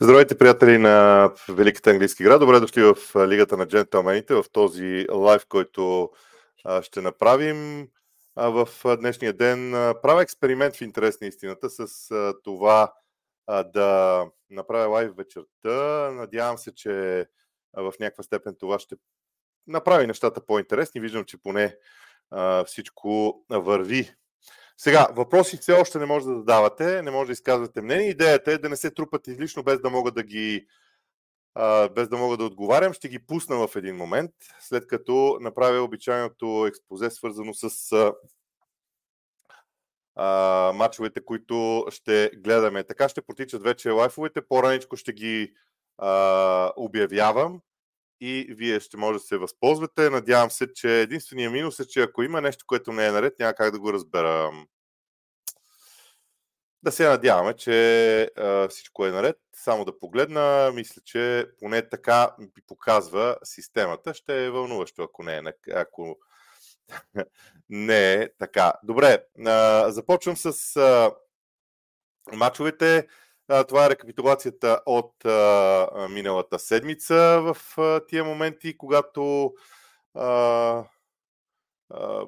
Здравейте, приятели на Великата английски град. Добре дошли в Лигата на джентълмените, в този лайв, който ще направим в днешния ден. Правя експеримент в интерес на истината с това да направя лайв вечерта. Надявам се, че в някаква степен това ще направи нещата по-интересни. Виждам, че поне всичко върви сега, въпроси все още не може да задавате, не може да изказвате мнение. Идеята е да не се трупат излишно, без да мога да ги без да мога да отговарям. Ще ги пусна в един момент, след като направя обичайното експозе, свързано с а, мачовете, които ще гледаме. Така ще протичат вече лайфовете. По-раничко ще ги а, обявявам и вие ще може да се възползвате. Надявам се, че единствения минус е, че ако има нещо, което не е наред, няма как да го разбера. Да се надяваме, че а, всичко е наред. Само да погледна, мисля, че поне така ми показва системата. Ще е вълнуващо, ако не е, ако не е така. Добре, а, започвам с а, мачовете. Това е рекапитулацията от а, миналата седмица в а, тия моменти, когато а, а,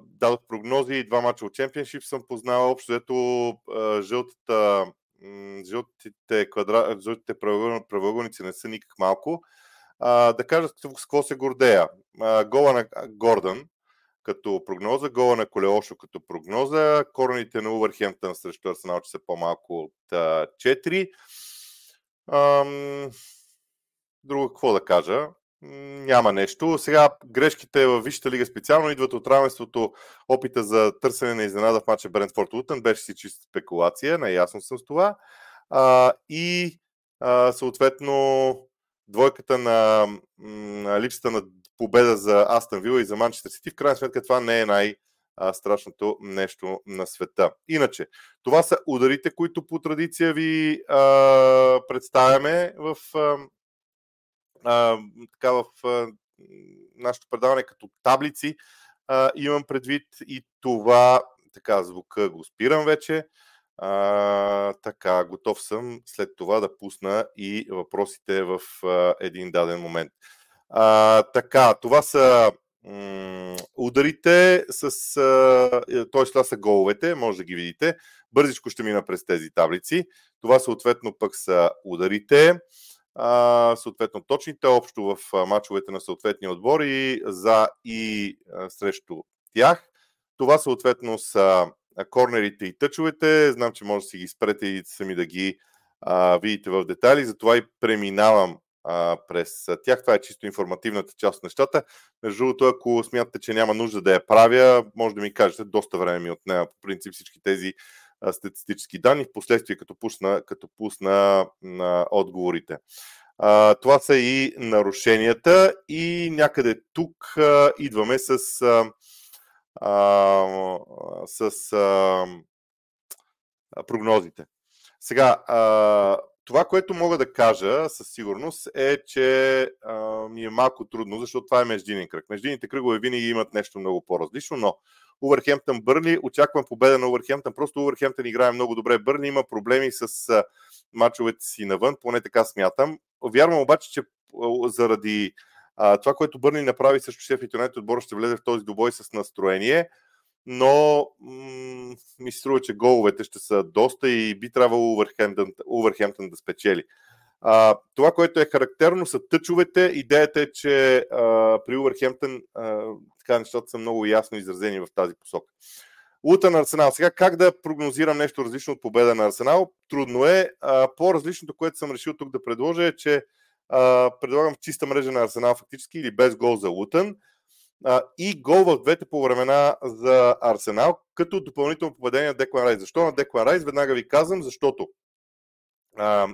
дадох прогнози и два мача от Чемпионшип съм познал. Общо ето жълтата, жълтите, квадра, жълтите правоъгълници не са никак малко. А, да кажа с какво се гордея. А, гола на Гордън, като прогноза, гола на Колеошо като прогноза, корените на Увърхемптън срещу Арсенал, че са по-малко от 4. Ам... Друго какво да кажа? Няма нещо. Сега грешките в Висшата лига специално идват от равенството опита за търсене на изненада в матча Брентфорд Лутън. Беше си чиста спекулация, наясно съм с това. А, и а, съответно двойката на, на липсата на победа за Астън Вила и за Манчестър Сити. В крайна сметка това не е най- страшното нещо на света. Иначе, това са ударите, които по традиция ви а, представяме в, а, а, така, в а, нашето предаване като таблици. А, имам предвид и това, така, звука го спирам вече. А, така, готов съм след това да пусна и въпросите в а, един даден момент. А, така, това са м- ударите с... т.е. това са головете, може да ги видите. Бързичко ще мина през тези таблици. Това съответно пък са ударите, а, съответно точните общо в мачовете на съответния отбор и за и а, срещу тях. Това съответно са корнерите и тъчовете. Знам, че може да си ги спрете и сами да ги а, видите в детайли, затова и преминавам а, през тях. Това е чисто информативната част от нещата. Между другото, ако смятате, че няма нужда да я правя, може да ми кажете, доста време ми отнема по принцип всички тези статистически данни, в последствие като пусна, като пусна на отговорите. А, това са и нарушенията и някъде тук а, идваме с, а, а, с а, прогнозите. Сега, а, това, което мога да кажа със сигурност е, че а, ми е малко трудно, защото това е междинен кръг. Междинните кръгове винаги имат нещо много по-различно, но Увърхемптън Бърли, очаквам победа на Увърхемптън. Просто Увърхемптън играе много добре. Бърли има проблеми с мачовете си навън, поне така смятам. Вярвам обаче, че заради а, това, което Бърли направи също шеф и отбор ще влезе в този добой с настроение но м- ми се струва, че головете ще са доста и би трябвало Увърхемптън да спечели. А, това, което е характерно са тъчовете. Идеята е, че а, при Увърхемптън така нещата са много ясно изразени в тази посока. Лута на Арсенал. Сега как да прогнозирам нещо различно от победа на Арсенал? Трудно е. А, по-различното, което съм решил тук да предложа е, че а, предлагам чиста мрежа на Арсенал фактически или без гол за Лутън а, и гол в двете по времена за Арсенал, като допълнително поведение на Деклан Райс. Защо на Деклан Райс? Веднага ви казвам, защото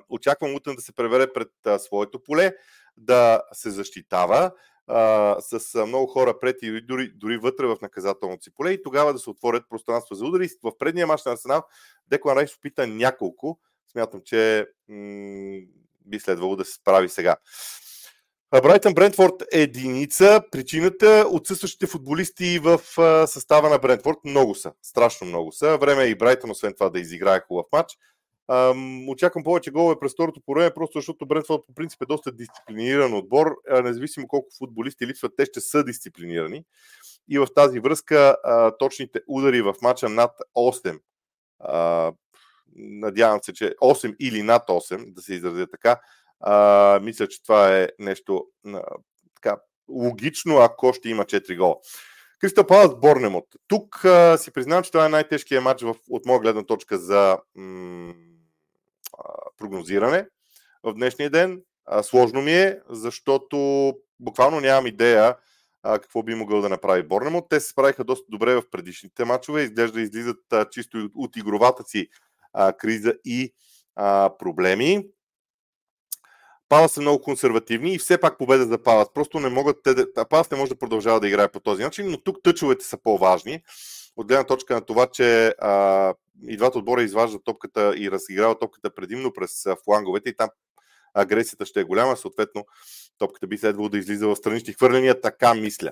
очаквам Утън да се превере пред а, своето поле, да се защитава а, с а, много хора пред и дори, дори вътре в наказателното си поле и тогава да се отворят пространства за удари. В предния мач на Арсенал Деклан Райс опита няколко. Смятам, че м- би следвало да се справи сега. Брайтън Брентфорд е единица. Причината отсъстващите футболисти в състава на Брентфорд много са. Страшно много са. Време е и Брайтън, освен това, да изиграе хубав матч. Ам, очаквам повече голове през второто по време, просто защото Брентфорд по принцип е доста дисциплиниран отбор. Независимо колко футболисти липсват, те ще са дисциплинирани. И в тази връзка точните удари в мача над 8 а, надявам се, че 8 или над 8, да се изразя така, мисля, че това е нещо така, логично, ако ще има 4 гола. Кристал Палас Борнемот. Тук а, си признавам, че това е най-тежкият матч в, от моя гледна точка за м- прогнозиране в днешния ден. А, сложно ми е, защото буквално нямам идея а, какво би могъл да направи Борнемот. Те се справиха доста добре в предишните матчове. Изглежда излизат а, чисто от, игровата си а, криза и а, проблеми. Палас са много консервативни и все пак победа за Палас. Просто не могат те да... Палас не може да продължава да играе по този начин, но тук тъчовете са по-важни. От гледна точка на това, че а, и двата отбора изваждат топката и разиграват топката предимно през фланговете и там агресията ще е голяма, съответно топката би следвало да излиза в странични хвърляния, така мисля.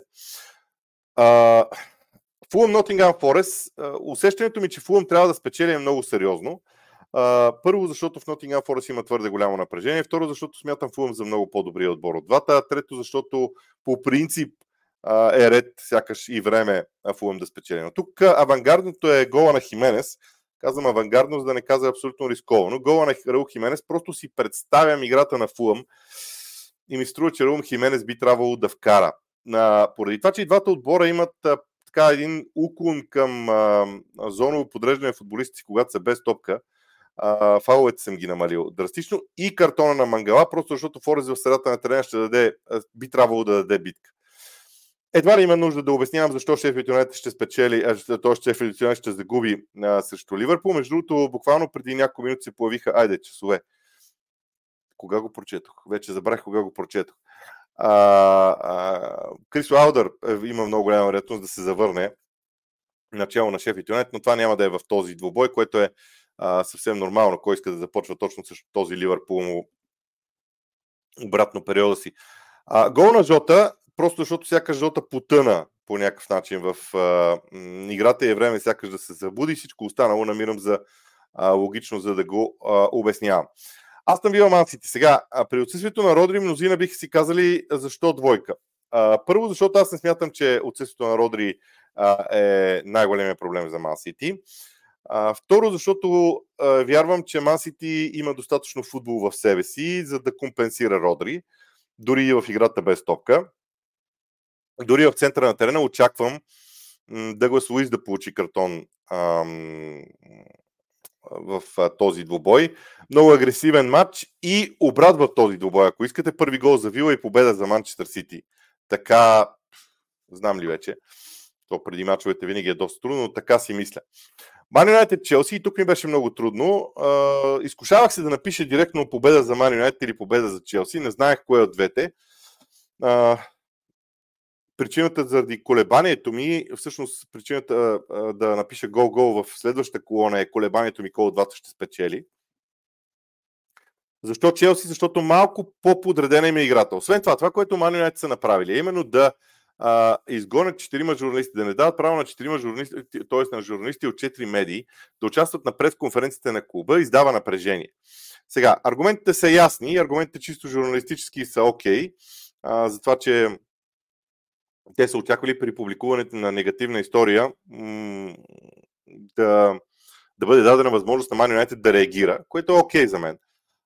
Фулъм Нотингам Форест, усещането ми, че Фулъм трябва да спечели е много сериозно. Uh, първо, защото в Нотингам Форест има твърде голямо напрежение. Второ, защото смятам Фулъм за много по-добрия отбор от двата. Трето, защото по принцип uh, е ред, сякаш и време Фулъм да спечели. Но тук авангардното е гола на Хименес. Казвам авангардно, за да не каза абсолютно рисковано. Гола на Раул Хименес. Просто си представям играта на Фулъм и ми струва, че Раул Хименес би трябвало да вкара. Uh, поради това, че и двата отбора имат така един уклон към а, зоново подреждане футболисти, когато са без топка, а, фаловете съм ги намалил драстично и картона на Мангала, просто защото Форест в средата на терена ще даде, би трябвало да даде битка. Едва ли има нужда да обяснявам защо Шеф Юнайтед ще спечели, а то Шеф Юнайтед ще загуби а, срещу Ливърпул. Между другото, буквално преди няколко минути се появиха, айде, часове. Кога го прочетох? Вече забрах кога го прочетох. А, а, Крисо Алдър е, има много голяма вероятност да се завърне начало на Шеф Юнайтед, но това няма да е в този двубой, което е а, съвсем нормално. Кой иска да започва точно също този Ливърпул му обратно периода си. А, гол на Жота, просто защото сякаш Жота потъна по някакъв начин в а, играта и е време сякаш да се забуди. Всичко останало намирам за а, логично, за да го а, обяснявам. Аз съм бил Мансити. Сега, при отсъствието на Родри, мнозина биха си казали защо двойка. А, първо, защото аз не смятам, че отсъствието на Родри а, е най-големия проблем за Мансити. Второ, защото а, вярвам, че Мансити има достатъчно футбол в себе си, за да компенсира Родри, дори и в играта без топка. Дори в центъра на терена очаквам Дъглас Луис да получи картон ам, в този двубой. Много агресивен матч и обрат в този двубой. Ако искате първи гол за Вила и победа за Манчестър Сити. Така, знам ли вече, то преди мачовете винаги е доста трудно, но така си мисля. Ман Юнайтед Челси, и тук ми беше много трудно. изкушавах се да напиша директно победа за Ман Юнайтед или победа за Челси. Не знаех кое от двете причината заради колебанието ми, всъщност причината да напиша гол-гол в следващата колона е колебанието ми кой от двата ще спечели. Защо Челси? Защото малко по-подредена им е играта. Освен това, това, което Ман Юнайтед са направили, е именно да а, изгонят четирима журналисти, да не дават право на четирима журналисти, т.е. на журналисти от четири медии, да участват на пресконференцията на клуба, издава напрежение. Сега, аргументите са ясни, аргументите чисто журналистически са окей, okay, за това, че те са очаквали при публикуването на негативна история да, да бъде дадена възможност на Man United да реагира, което е окей okay за мен.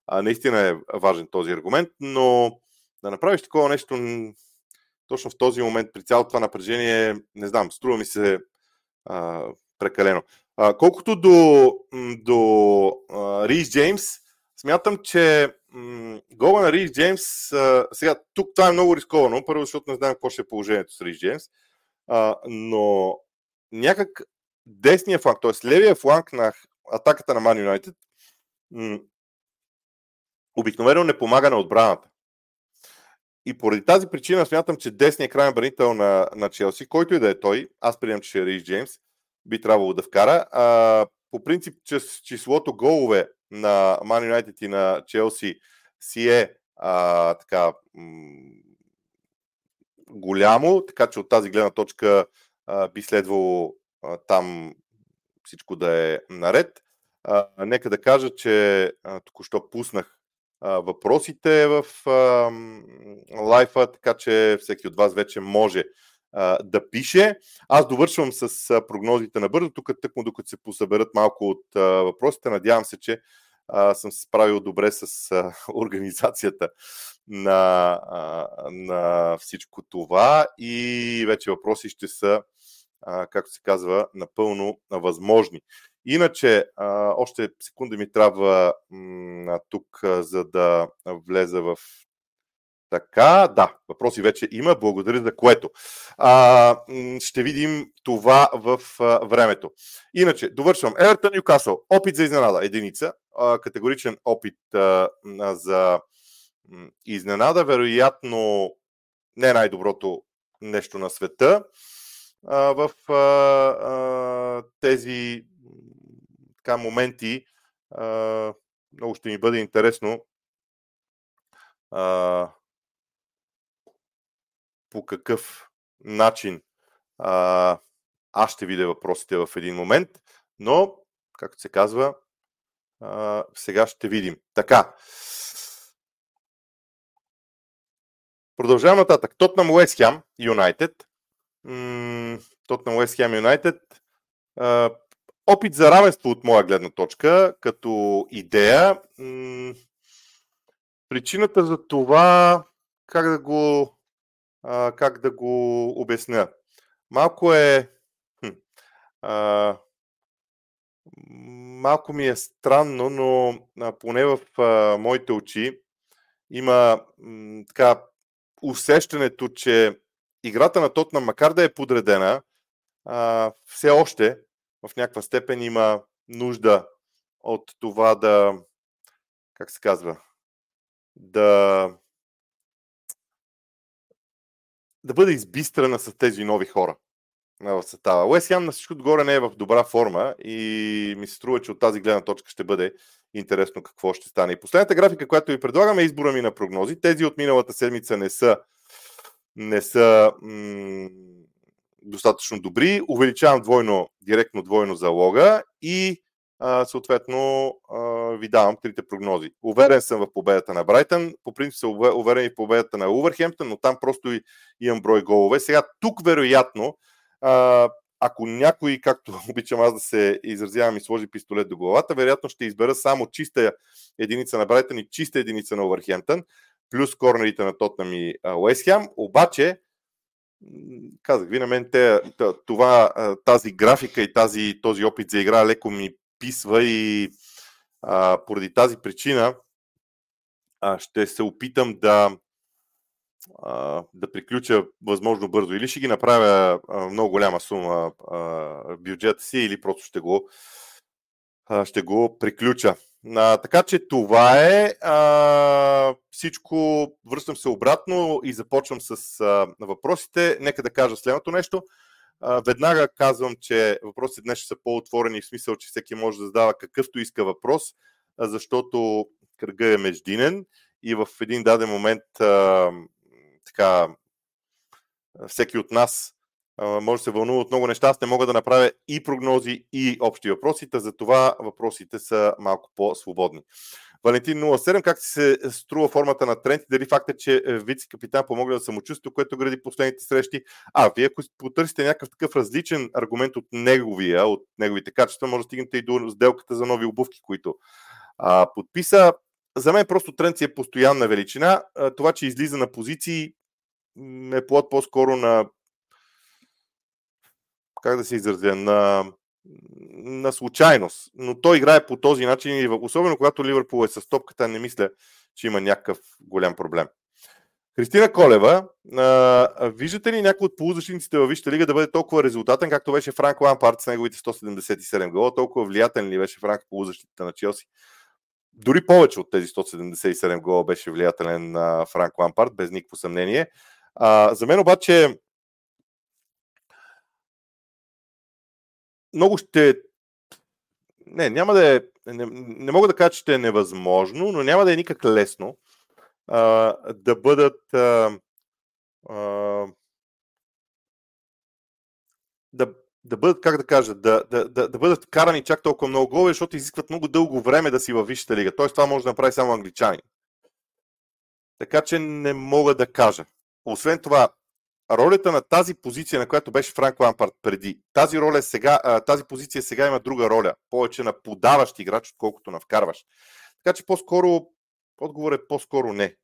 А, наистина е важен този аргумент, но да направиш такова нещо точно в този момент при цялото това напрежение, не знам, струва ми се а, прекалено. А, колкото до, до а, Рис Джеймс, смятам, че гола на Рис Джеймс, а, сега тук това е много рисковано, първо защото не знаем какво ще е положението с Рис Джеймс, а, но някак десния фланг, т.е. левия фланг на атаката на Man United м- обикновено не помага на отбраната. И поради тази причина смятам, че десният крайен бранител на, на Челси, който и да е той, аз приемам, че ще е Рис Джеймс, би трябвало да вкара. А, по принцип, че числото голове на Man United и на Челси си е а, така м- голямо, така че от тази гледна точка а, би следвало а, там всичко да е наред. А, нека да кажа, че а, току-що пуснах а, въпросите в а, лайфа, така че всеки от вас вече може да пише. Аз довършвам с прогнозите на бързо, тук тъкмо докато се посъберат малко от въпросите. Надявам се, че съм се справил добре с организацията на, на всичко това и вече въпроси ще са, както се казва, напълно възможни. Иначе, още секунда ми трябва тук, за да влеза в така, да, въпроси вече има. Благодаря за което. А, ще видим това в а, времето. Иначе, довършвам. Евертън Ньюкасъл. Опит за изненада. Единица. А, категоричен опит а, за изненада. Вероятно не най-доброто нещо на света а, в а, а, тези така, моменти. А, много ще ми бъде интересно а, по какъв начин а, аз ще видя въпросите в един момент, но, както се казва, а, сега ще видим. Така. Продължавам нататък. Тотнам Уестхем Юнайтед. Тотнам Уестхем Юнайтед. Опит за равенство от моя гледна точка, като идея. Причината за това, как да го а, как да го обясня. Малко е. Хм, а, малко ми е странно, но а, поне в а, моите очи има м, така усещането, че играта на Тотна, макар да е подредена, а, все още в някаква степен има нужда от това да, как се казва, да да бъде избистрена с тези нови хора в състава. Уес Ям на всичко отгоре не е в добра форма и ми се струва, че от тази гледна точка ще бъде интересно какво ще стане. И последната графика, която ви предлагаме е избора ми на прогнози. Тези от миналата седмица не са, не са м- достатъчно добри. Увеличавам двойно, директно двойно залога и съответно ви давам трите прогнози. Уверен съм в победата на Брайтън, по принцип съм уверен и в победата на Увърхемптън, но там просто имам брой голове. Сега тук вероятно, ако някой, както обичам аз да се изразявам и сложи пистолет до главата, вероятно ще избера само чиста единица на Брайтън и чиста единица на Увърхемптън, плюс корнерите на Тотнам и Уестхем. Обаче, казах ви на мен, те, това, тази графика и тази, този опит за игра леко ми вписва и а, поради тази причина а, ще се опитам да, а, да приключа възможно бързо. Или ще ги направя а, много голяма сума а, бюджета си, или просто ще го, а, ще го приключа. А, така че това е. А, всичко. Връщам се обратно и започвам с а, въпросите. Нека да кажа следното нещо. Веднага казвам, че въпросите днес са по-отворени в смисъл, че всеки може да задава какъвто иска въпрос, защото кръга е междинен и в един даден момент така, всеки от нас може да се вълнува от много неща. Аз не мога да направя и прогнози, и общи въпросите, затова въпросите са малко по-свободни. Валентин 07, как се струва формата на Трент дали факта, че е, вице-капитан помогна за самочувствие, което гради последните срещи. А, вие ако потърсите някакъв такъв различен аргумент от неговия, от неговите качества, може да стигнете и до сделката за нови обувки, които а, подписа. За мен просто Трент си е постоянна величина. А, това, че излиза на позиции, е плод по-скоро на как да се изразя, на на случайност. Но той играе по този начин особено когато Ливърпул е с топката, не мисля, че има някакъв голям проблем. Кристина Колева, а, виждате ли някой от полузащитниците във Висшата лига да бъде толкова резултатен, както беше Франк Лампард с неговите 177 гола, толкова влиятелен ли беше Франк полузащитата на Челси? Дори повече от тези 177 гола беше влиятелен на Франк Лампард, без никакво съмнение. А, за мен обаче много ще. Не, няма да е. Не, не мога да кажа, че ще е невъзможно, но няма да е никак лесно а, да бъдат. А, а, да, да бъдат, как да кажа, да, да, да, да бъдат карани чак толкова много голове, защото изискват много дълго време да си във Висшата лига. Тоест това може да направи само англичани. Така че не мога да кажа. Освен това, ролята на тази позиция, на която беше Франк Лампард преди, тази, роля сега, тази позиция сега има друга роля. Повече на подаващ играч, отколкото на вкарващ. Така че по-скоро, отговор е по-скоро не.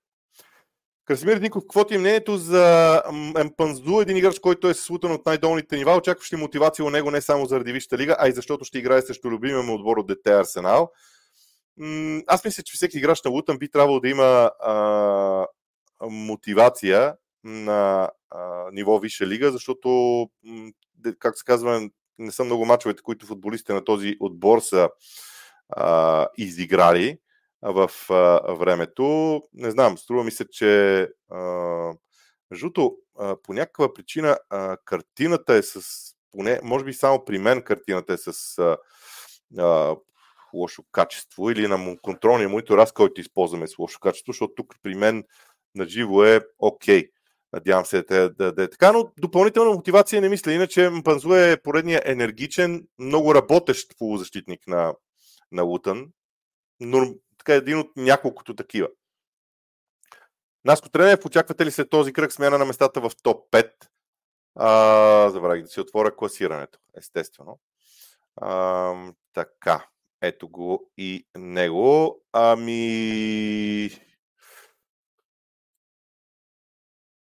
Красимир Динков, какво ти е мнението за Емпанзду, един играч, който е слутан от най-долните нива? Очакваш ли мотивация у него не само заради Висшата лига, а и защото ще играе срещу любимия му отбор от дете Арсенал? Аз мисля, че всеки играч на Лутън би трябвало да има а, мотивация на а, ниво Висша лига, защото, както се казва, не са много мачовете, които футболистите на този отбор са а, изиграли в а, времето. Не знам, струва ми се, че а, жуто, а, по някаква причина а, картината е с, поне, може би само при мен картината е с а, а, лошо качество или на контролния монитор, аз който използваме с лошо качество, защото тук при мен на живо е окей. Okay. Надявам се да, да, да е така, но допълнителна мотивация не мисля. Иначе Мпанзу е поредния енергичен, много работещ полузащитник на, на Лутън. Но така е един от няколкото такива. Наско Тренев, очаквате ли се този кръг смяна на местата в топ 5? А, забравих да си отворя класирането, естествено. А, така, ето го и него. Ами...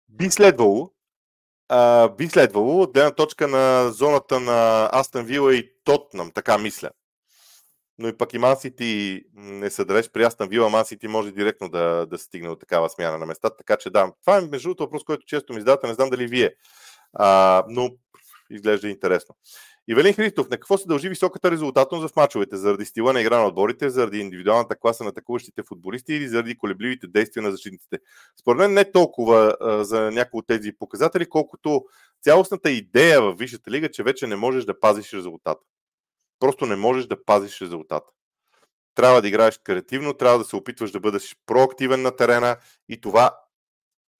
Би следвало, а, би следвало, от гледна точка на зоната на Астън Вила и Тотнам, така мисля. Но и пък и Мансити не се далеч. При Астан Вила, Мансити може директно да, да стигне от такава смяна на местата, така че да, това е между другото въпрос, който често ми задавате, не знам дали вие, а, но изглежда интересно. Ивелин Христов, на какво се дължи високата резултатност в мачовете? Заради стила на игра на отборите, заради индивидуалната класа на атакуващите футболисти или заради колебливите действия на защитниците? Според мен не толкова а, за някои от тези показатели, колкото цялостната идея в Висшата лига, че вече не можеш да пазиш резултата. Просто не можеш да пазиш резултата. Трябва да играеш креативно, трябва да се опитваш да бъдеш проактивен на терена и това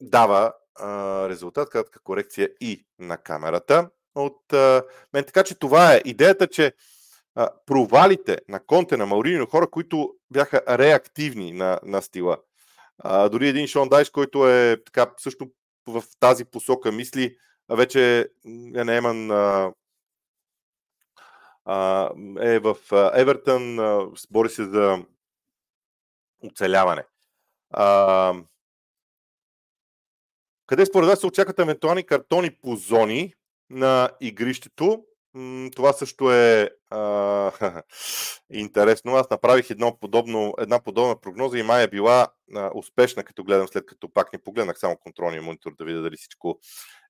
дава а, резултат, кратка корекция и на камерата от а, мен. Така че това е идеята, че а, провалите на Конте, на Маурини, хора, които бяха реактивни на, на стила. А, дори един Шон Дайш, който е така също в тази посока мисли, вече е наеман а, е в Евертън, бори се за оцеляване. Къде според вас се очакват евентуални картони по зони на игрището? Това също е а, интересно. Аз направих едно подобно, една подобна прогноза и май е била а, успешна, като гледам след като пак не погледнах само контролния монитор да видя дали всичко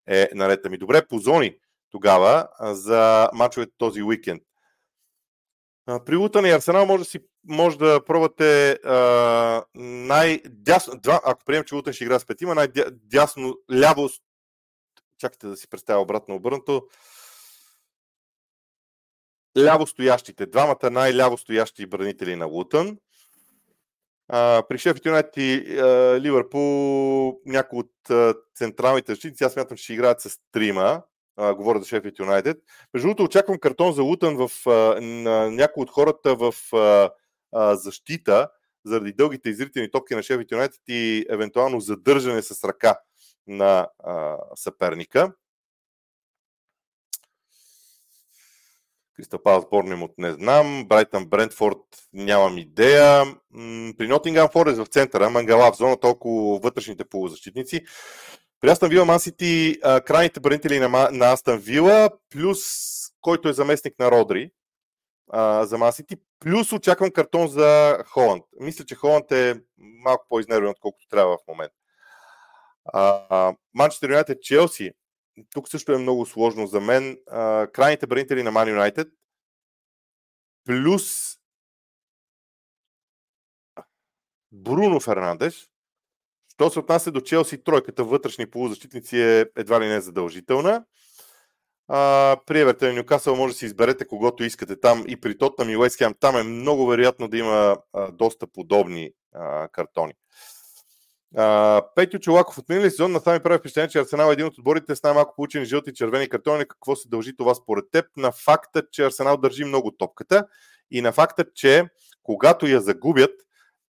е наред. Ми добре, по зони тогава за мачовете този уикенд. При Лутън и Арсенал може да, си, може да пробвате най-дясно, ако приемем, че Лутън ще игра с петима, най-дясно, ляво, чакайте да си представя обратно обърнато, ляво стоящите, двамата най-ляво стоящи бранители на Лутън. А, при Шеф Юнайт и Ливърпул някои от а, централните защитници, аз смятам, че ще играят с трима а, говоря за Шефът Юнайтед. Между другото, очаквам картон за Лутън в, а, на някои от хората в а, а, защита, заради дългите изрителни топки на Шефът Юнайтед и евентуално задържане с ръка на а, съперника. Кристал Борнемот не знам. Брайтън Брентфорд нямам идея. При Нотингам Форест в центъра, Мангала в зона, толкова вътрешните полузащитници. При Астан Вила Мансити, крайните бранители на, на Астан Вила, плюс който е заместник на Родри а, за Мансити, плюс очаквам картон за Холанд. Мисля, че Холанд е малко по-изнервен, отколкото трябва в момента. Манчестър Юнайтед, Челси, тук също е много сложно за мен. А, крайните бранители на Ман Юнайтед, плюс Бруно Фернандеш, Що се отнася до Челси, тройката вътрешни полузащитници е едва ли не задължителна. А, при Евертън Нюкасъл може да си изберете когото искате там и при Тотнам и Уестхем. Там е много вероятно да има а, доста подобни а, картони. Петю Чолаков от минали сезон на сами прави впечатление, че Арсенал е един от отборите с най-малко получени жълти и червени картони. Какво се дължи това според теб? На факта, че Арсенал държи много топката и на факта, че когато я загубят,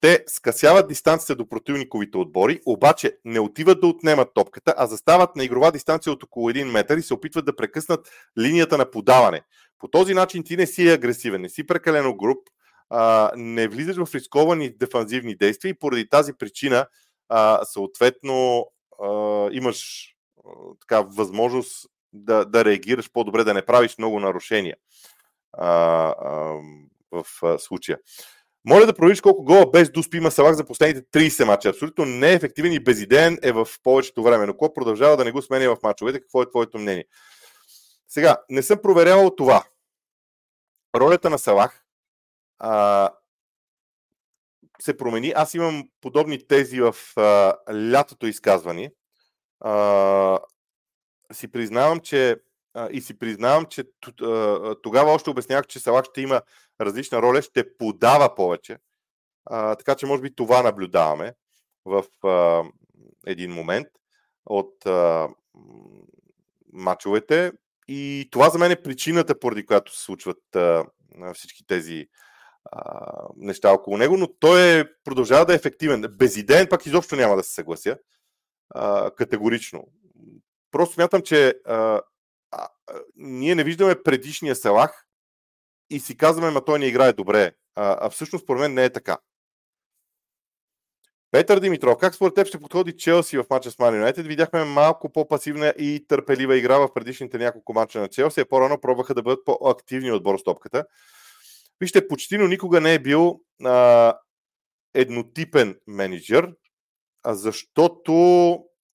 те скъсяват дистанцията до противниковите отбори, обаче не отиват да отнемат топката, а застават на игрова дистанция от около 1 метър и се опитват да прекъснат линията на подаване. По този начин ти не си агресивен, не си прекалено груп, а, не влизаш в рисковани дефанзивни действия и поради тази причина а, съответно а, имаш а, така възможност да, да реагираш по-добре, да не правиш много нарушения а, а, в а, случая. Моля да провериш колко гола без Дуспи има Салах за последните 30 мача. Абсолютно неефективен и безидеен е в повечето време. Но Клоп продължава да не го сменя в мачовете. Какво е твоето мнение? Сега, не съм проверявал това. Ролята на Салах а, се промени. Аз имам подобни тези в а, лятото изказвани. А, си признавам, че а, и си признавам, че тогава още обяснявах, че Салах ще има различна роля, ще подава повече. А, така че може би това наблюдаваме в а, един момент от а, мачовете. И това за мен е причината, поради която се случват а, всички тези а, неща около него, но той е, продължава да е ефективен. Безидеен пак изобщо няма да се съглася. А, категорично. Просто смятам, че а, а, ние не виждаме предишния Салах и си казваме, ма той не играе добре. А, а всъщност, според мен, не е така. Петър Димитров, как според теб ще подходи Челси в мача с Ман Юнайтед? Видяхме малко по-пасивна и търпелива игра в предишните няколко мача на Челси, по-рано пробваха да бъдат по-активни отбор с топката. Вижте, почти но никога не е бил а, еднотипен менеджер, а защото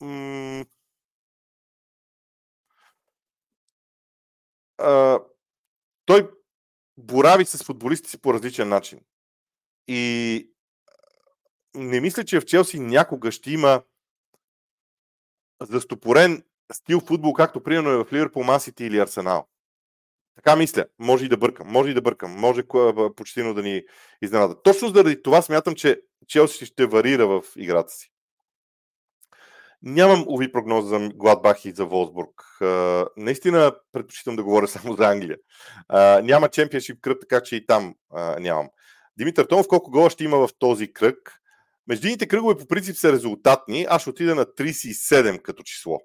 м- а, той борави с футболисти си по различен начин. И не мисля, че в Челси някога ще има застопорен стил футбол, както примерно е в Ливърпул, Масити или Арсенал. Така мисля. Може и да бъркам. Може и да бъркам. Може почти да ни изненада. Точно заради това смятам, че Челси ще варира в играта си. Нямам, уви, прогноза за Гладбах и за Волсбург. Наистина предпочитам да говоря само за Англия. Няма чемпионшип кръг, така че и там нямам. Димитър Томов, колко гола ще има в този кръг? Междинните кръгове по принцип са резултатни. Аз ще отида на 37 като число.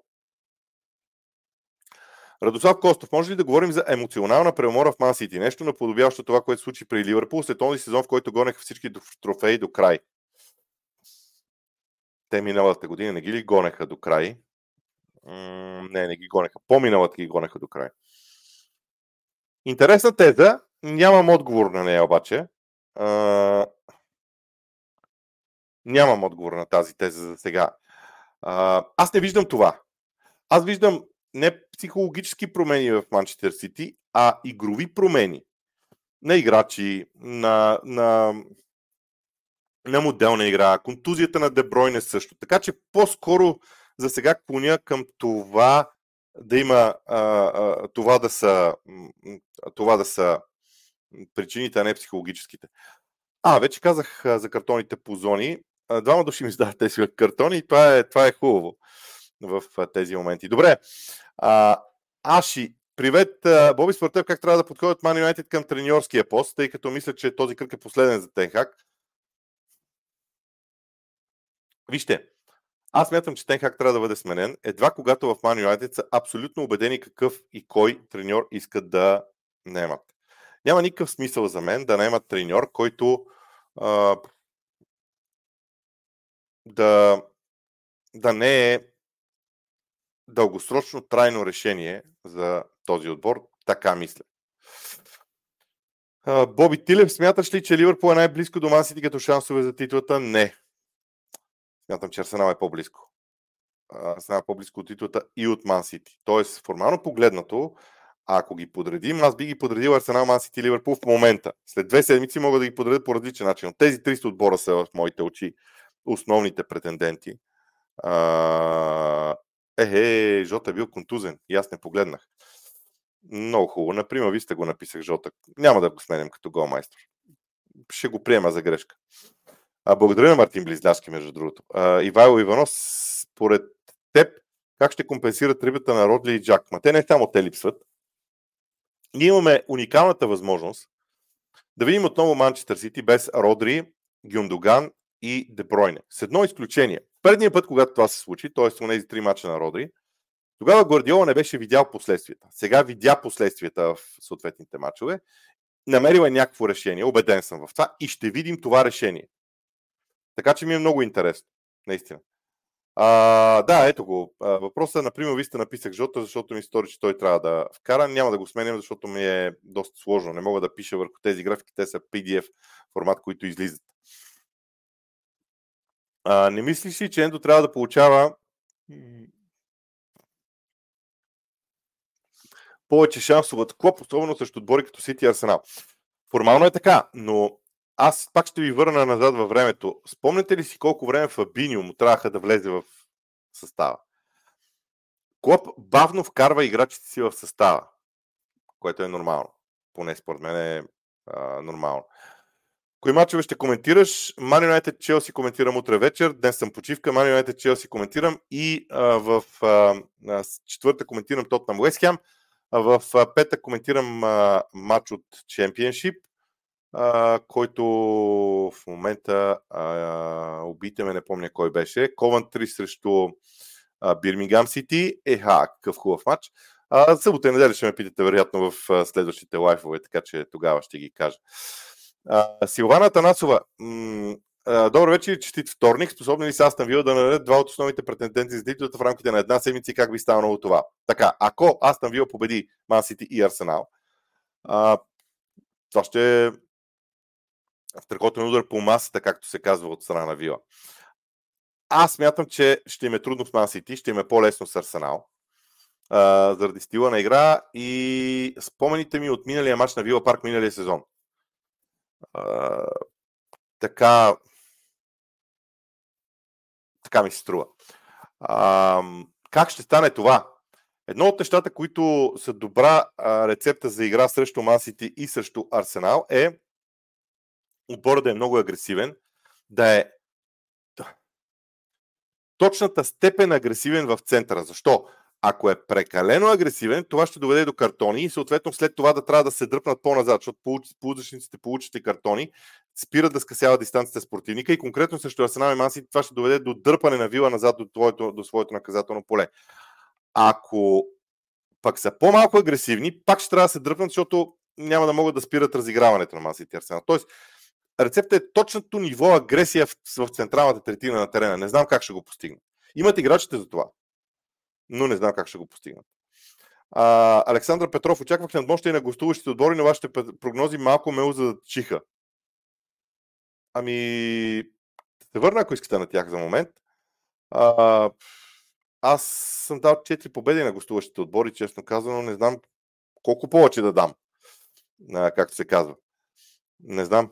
Радослав Костов, може ли да говорим за емоционална премора в Мансити? Нещо наподобяващо това, което се случи при Ливърпул след този сезон, в който гонеха всички трофеи до край. Те миналата година не ги ли гонеха до край? М- не, не ги гонеха. По-миналата ги гонеха до край. Интересна теза. Нямам отговор на нея обаче. А... Нямам отговор на тази теза за сега. А... Аз не виждам това. Аз виждам не психологически промени в Манчестър Сити, а игрови промени на играчи, на, на на моделна игра, контузията на Дебройне също. Така че по-скоро за сега клоня към това да има а, а, това да са това да са причините, а не психологическите. А, вече казах а, за картоните по зони. Двама души ми задават тези картони и това е, това е хубаво в тези моменти. Добре. А, Аши, привет. Боби, според теб как трябва да подходят Man United към треньорския пост, тъй като мисля, че този кръг е последен за Тенхак. Вижте, аз смятам, че Тенхак трябва да бъде сменен едва когато в Ман Юнайтед са абсолютно убедени какъв и кой треньор искат да наемат. Няма никакъв смисъл за мен да наемат треньор, който а, да, да не е дългосрочно трайно решение за този отбор. Така мисля. Боби Тилев, смяташ ли, че Ливърпул е най-близко до Мансити като шансове за титлата? Не. Смятам, че Арсенал е по-близко. Арсенал е по-близко от титлата и от Ман Сити. Тоест, формално погледнато, ако ги подредим, аз би ги подредил Арсенал, Ман Сити и Ливърпул в момента. След две седмици мога да ги подредя по различен начин. Но тези 300 отбора са в моите очи основните претенденти. Ехе, Жота е бил контузен и аз не погледнах. Много хубаво. Например, ви сте го написах Жота. Няма да го сменям като голмайстор. Ще го приема за грешка. А, благодаря на Мартин Близляски, между другото. А, Ивайло Иванов, според теб, как ще компенсират рибата на Родли и Джак? Ма те не само те липсват. Ние имаме уникалната възможност да видим отново Манчестър Сити без Родри, Гюндоган и Дебройне. С едно изключение. Предния път, когато това се случи, т.е. в тези три мача на Родри, тогава Гвардиола не беше видял последствията. Сега видя последствията в съответните мачове. Намерил е някакво решение, убеден съм в това и ще видим това решение. Така че ми е много интересно, наистина. А, да, ето го. Въпросът, например, ви сте написах Жота, защото ми стори, че той трябва да вкара. Няма да го сменям, защото ми е доста сложно. Не мога да пиша върху тези графики. Те са PDF формат, които излизат. А, не мислиш ли, че Ендо трябва да получава повече шансове от клоп, особено срещу отбори като Сити и Арсенал? Формално е така, но аз пак ще ви върна назад във времето. Спомняте ли си колко време Фабинио му трябваха да влезе в състава? Клоп бавно вкарва играчите си в състава, което е нормално. Поне според мен е а, нормално. Кои мачове ще коментираш? Man United Челси коментирам утре вечер. Днес съм почивка. Man United Челси коментирам и а, в а, четвърта коментирам Тотнам Уестхем. В а, пета коментирам а, матч от Чемпионшип, а, който в момента а, убийте ме, не помня кой беше. Кован 3 срещу Бирмингам Сити. Еха, какъв хубав матч. А, събота и неделя ще ме питате вероятно в следващите лайфове, така че тогава ще ги кажа. Силвана Танасова. Добър вечер, честит вторник. Способни ли са Астан Вила да наредят два от основните претенденти за титлата в рамките на една седмица и как би станало това? Така, ако Астан Вила победи Ман Сити и Арсенал, а, това ще е страхотен удар по масата, както се казва от страна на Вила. Аз мятам, че ще им е трудно в Ман Сити, ще им е по-лесно с Арсенал, заради стила на игра и спомените ми от миналия матч на Вила Парк миналия сезон. Така, така ми се струва. А, как ще стане това? Едно от нещата, които са добра рецепта за игра срещу Масити и срещу Арсенал е отборът да е много агресивен, да е точната степен агресивен в центъра. Защо? Ако е прекалено агресивен, това ще доведе до картони и съответно след това да трябва да се дръпнат по-назад, защото полузащитниците получите картони, спират да скъсяват дистанцията с противника и конкретно срещу Арсенал и Манси това ще доведе до дърпане на вила назад до, твоето, до своето наказателно поле. Ако пък са по-малко агресивни, пак ще трябва да се дръпнат, защото няма да могат да спират разиграването на Манси и Арсенал. Тоест, рецепта е точното ниво агресия в, в централната третина на терена. Не знам как ще го постигнат. Имат играчите за това но не знам как ще го постигнат. А, Александър Петров, очаквах надмощие на гостуващите отбори, но вашите прогнози малко ме чиха. Ами, се върна, ако искате на тях за момент. А, аз съм дал 4 победи на гостуващите отбори, честно казано. Не знам колко повече да дам, а, както се казва. Не знам.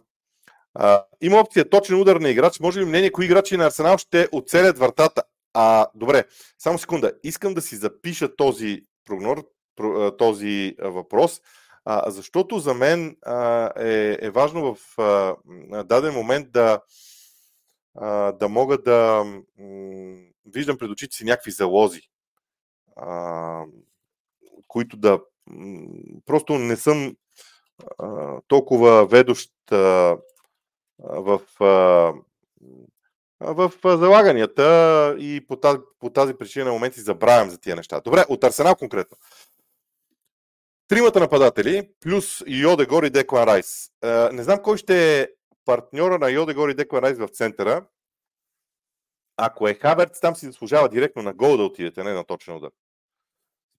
А, има опция точен удар на играч. Може ли мнение, кои играчи на Арсенал ще оцелят вратата? А, добре, само секунда. Искам да си запиша този прогноз, този въпрос, защото за мен е, е важно в даден момент да, да мога да виждам пред очите си някакви залози, които да. Просто не съм толкова ведощ в. В залаганията и по тази, по тази причина на моменти забравям за тия неща. Добре, от Арсенал конкретно. Тримата нападатели, плюс Йодегор и Деклан Райс. Не знам кой ще е партньора на Йодегор и Деклан Райс в центъра. Ако е Хаверц, там си заслужава директно на гол да отидете, не на точен удар.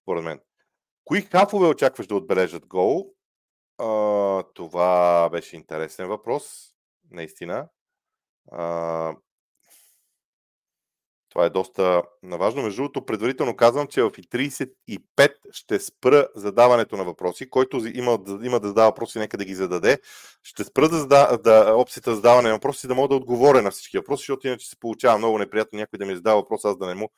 Според мен. Кои хафове очакваш да отбележат гол? това беше интересен въпрос. Наистина. Това е доста важно. Между другото, предварително казвам, че в 35 ще спра задаването на въпроси. Който има, има да задава въпроси, нека да ги зададе. Ще спра да, зада, да опцията за задаване на въпроси, да мога да отговоря на всички въпроси, защото иначе се получава много неприятно някой да ми задава въпрос, аз да не му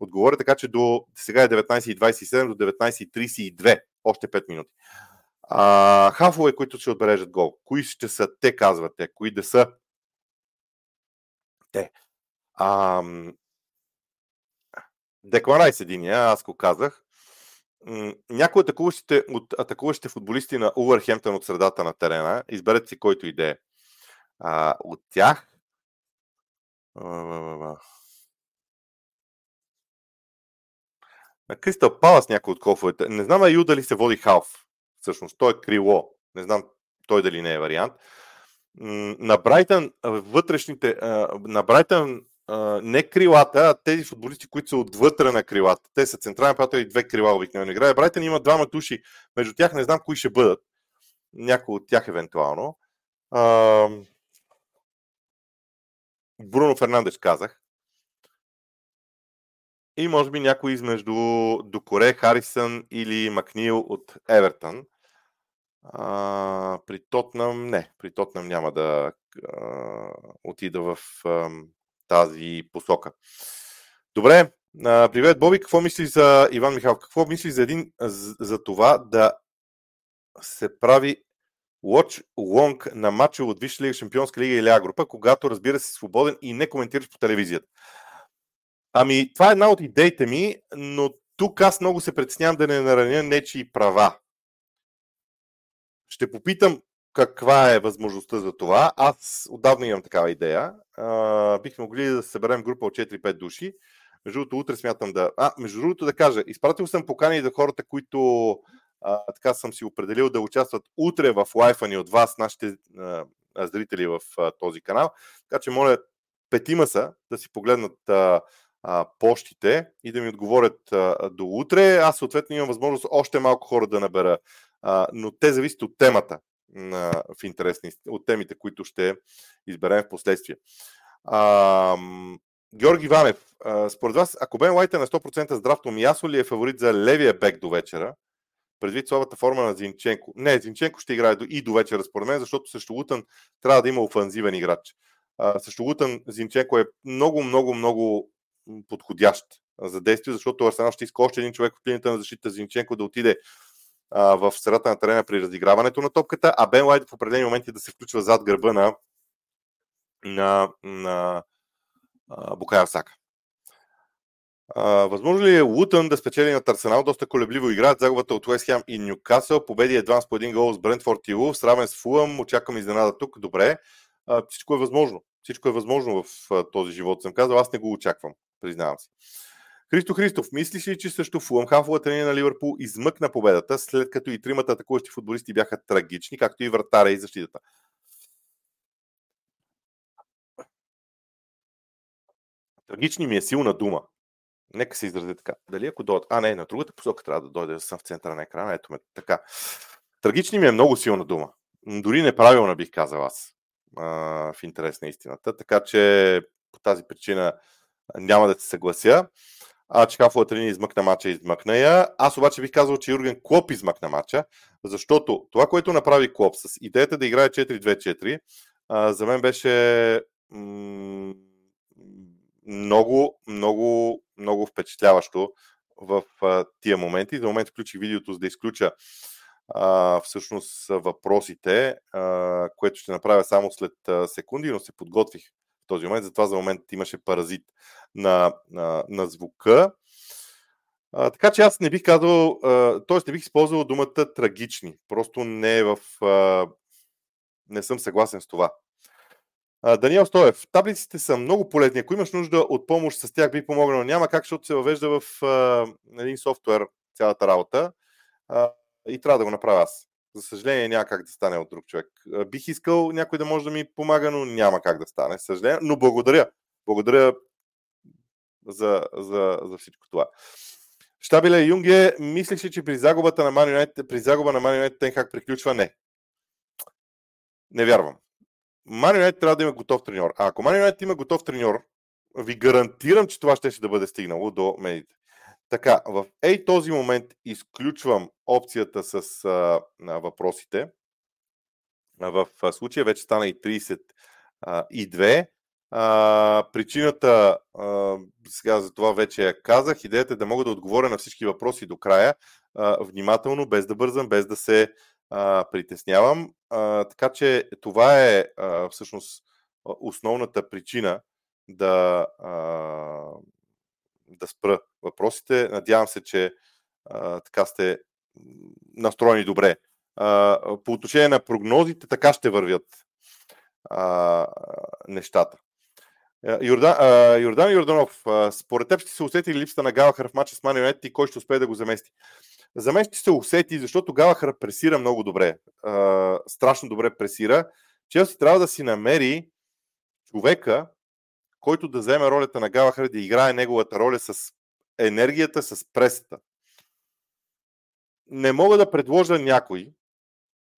отговоря. Така че до сега е 19.27 до 19.32. Още 5 минути. А, хафове, които ще отбележат гол. Кои ще са те, казвате? Кои да са? Те. А, Декларай с единия, аз го казах. Някои атакуващите, от атакуващите футболисти на Увърхемптън от средата на терена, изберете си който иде. А, от тях на Кристал Палас някой от кофовете. Не знам Аю дали се води халф. Всъщност, той е крило. Не знам той дали не е вариант. На Брайтън вътрешните, на Брайтън не крилата, а тези футболисти, които са отвътре на крилата. Те са централен прател и две крила обикновено играе. Брайтън има двама души. Между тях не знам кои ще бъдат. Някой от тях евентуално. Бруно Фернандеш казах. И може би някой измежду Докоре, Харисън или Макнил от Евертън. А, при Тотнам, не, при Тотнам няма да а, отида в а, тази посока. Добре, привет, Боби. Какво мислиш за Иван Михайлов? Какво мислиш за, един, за, това да се прави watch long на матча от Висша лига, Шампионска лига или А-група, когато разбира се свободен и не коментираш по телевизията? Ами, това е една от идеите ми, но тук аз много се притеснявам да не нараня нечии права. Ще попитам каква е възможността за това. Аз отдавна имам такава идея. А, бихме могли да съберем група от 4-5 души. Между другото, утре смятам да... А, между другото да кажа, изпратил съм покани за хората, които а, така съм си определил да участват утре в лайфа ни от вас, нашите а, зрители в а, този канал. Така че, моля, петима са да си погледнат а, а, почтите и да ми отговорят а, до утре. Аз съответно имам възможност още малко хора да набера, а, но те зависят от темата а, в интересни, от темите, които ще изберем в последствие. А, Георги Ванев, според вас, ако Бен Лайт е на 100% здрав, то Миясо ли е фаворит за левия бек до вечера? Предвид слабата форма на Зинченко. Не, Зинченко ще играе и до вечера, според мен, защото срещу Лутън трябва да има офанзивен играч. Също Лутън Зинченко е много, много, много подходящ за действие, защото Арсенал ще иска още един човек в линията на защита Зинченко да отиде в средата на терена при разиграването на топката, а Бен Лайт в определени моменти да се включва зад гърба на, на, на Букайар Сака. възможно ли е Лутън да спечели на Арсенал? Доста колебливо играят. Загубата от Уест Хем и Ньюкасъл. Победи едва с по един гол с Брентфорд и Лув. Сравен с Фулъм. Очаквам изненада тук. Добре. А, всичко е възможно. Всичко е възможно в а, този живот. Съм казал, аз не го очаквам. Признавам се. Христо Христов, мислиш ли, че също Фулъм тренер на Ливърпул измъкна победата, след като и тримата атакуващи футболисти бяха трагични, както и вратаря и защитата? Трагични ми е силна дума. Нека се изрази така. Дали ако дойдат... А, не, на другата посока трябва да дойде, да съм в центъра на екрана. Ето ме така. Трагични ми е много силна дума. Дори неправилна бих казал аз. А, в интерес на истината. Така че по тази причина няма да се съглася. А, че Хафова трени измъкна мача, измъкна я. Аз обаче бих казал, че Юрген Клоп измъкна мача, защото това, което направи Клоп с идеята да играе 4-2-4, за мен беше много, много, много впечатляващо в тия моменти. За момент включих видеото, за да изключа а, всъщност въпросите, а, което ще направя само след секунди, но се подготвих този момент. Затова за момент имаше паразит на, на, на звука. А, така че аз не бих казал, т.е. не бих използвал думата трагични. Просто не е в. А, не съм съгласен с това. Даниел Стоев, таблиците са много полезни. Ако имаш нужда от помощ с тях, би помогнал. Няма как, защото се въвежда в а, един софтуер цялата работа а, и трябва да го направя аз. За съжаление, няма как да стане от друг човек. Бих искал някой да може да ми помага, но няма как да стане. Съжаление, но благодаря. Благодаря за, за, за всичко това. Штабиле Юнге, мислиш ли, че при загубата на United, при загуба на Man United Тенхак приключва? Не. Не вярвам. United трябва да има готов треньор. А ако United има готов треньор, ви гарантирам, че това ще, ще да бъде стигнало до медите. Така, в ей този момент изключвам опцията с а, а, въпросите. В а, случая вече стана и 32. А, причината, а, сега за това вече я казах, идеята е да мога да отговоря на всички въпроси до края, а, внимателно, без да бързам, без да се а, притеснявам. А, така че това е а, всъщност основната причина да, а, да спра въпросите. Надявам се, че а, така сте настроени добре. А, по отношение на прогнозите, така ще вървят а, нещата. Йордан, а, Йордан Йорданов, а, според теб ще се усети ли липсата на Галахър в матча с Ман и кой ще успее да го замести? За мен ще се усети, защото Галахър пресира много добре. А, страшно добре пресира. Челси трябва да си намери човека, който да вземе ролята на Галахър да играе неговата роля с енергията, с пресата. Не мога да предложа някой,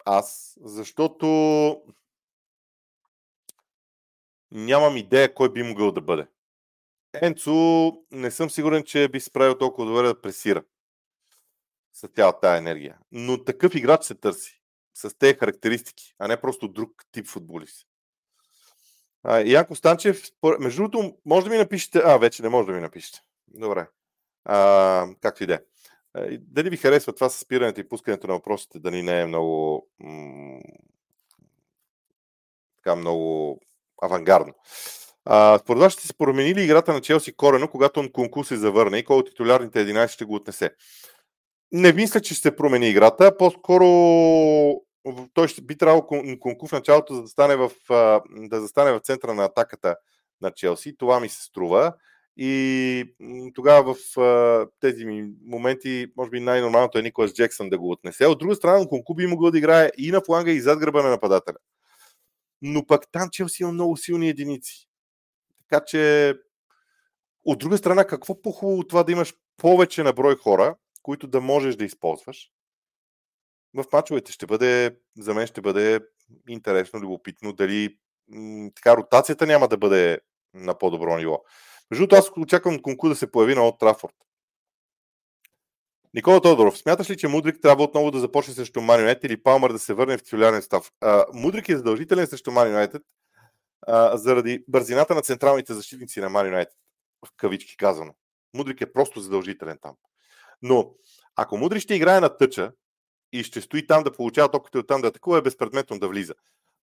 аз, защото нямам идея кой би могъл да бъде. Енцо не съм сигурен, че би справил толкова добре да пресира с цялата тази енергия. Но такъв играч се търси. С тези характеристики, а не просто друг тип футболист. А, Янко Станчев, между другото, може да ми напишете. А, вече не може да ми напишете. Добре. А, както и да е. Дали ви харесва това с спирането и пускането на въпросите, дали не е много м- така много авангардно. А, според вас ще се промени ли играта на Челси корено, когато Нкунку се завърне и кой от титулярните 11 ще го отнесе? Не мисля, че ще се промени играта. По-скоро той ще би трябвало Нкунку в началото да застане в, да застане в центъра на атаката на Челси. Това ми се струва. И тогава в тези моменти, може би най-нормалното е Николас Джексън да го отнесе. От друга страна, Нкунку би могъл да играе и на фланга, и зад гърба на нападателя но пък там Челси има много силни единици. Така че, от друга страна, какво по-хубаво това да имаш повече на брой хора, които да можеш да използваш? В мачовете ще бъде, за мен ще бъде интересно, любопитно, дали м- така ротацията няма да бъде на по-добро ниво. Между аз очаквам Конку да се появи на От Трафорд. Никола Тодоров, смяташ ли, че Мудрик трябва отново да започне срещу Ман или Палмър да се върне в титулярен став? А, Мудрик е задължителен срещу Ман заради бързината на централните защитници на Ман. В кавички казано. Мудрик е просто задължителен там. Но ако Мудрик ще играе на тъча и ще стои там да получава топката от там да атакува, е безпредметно да влиза.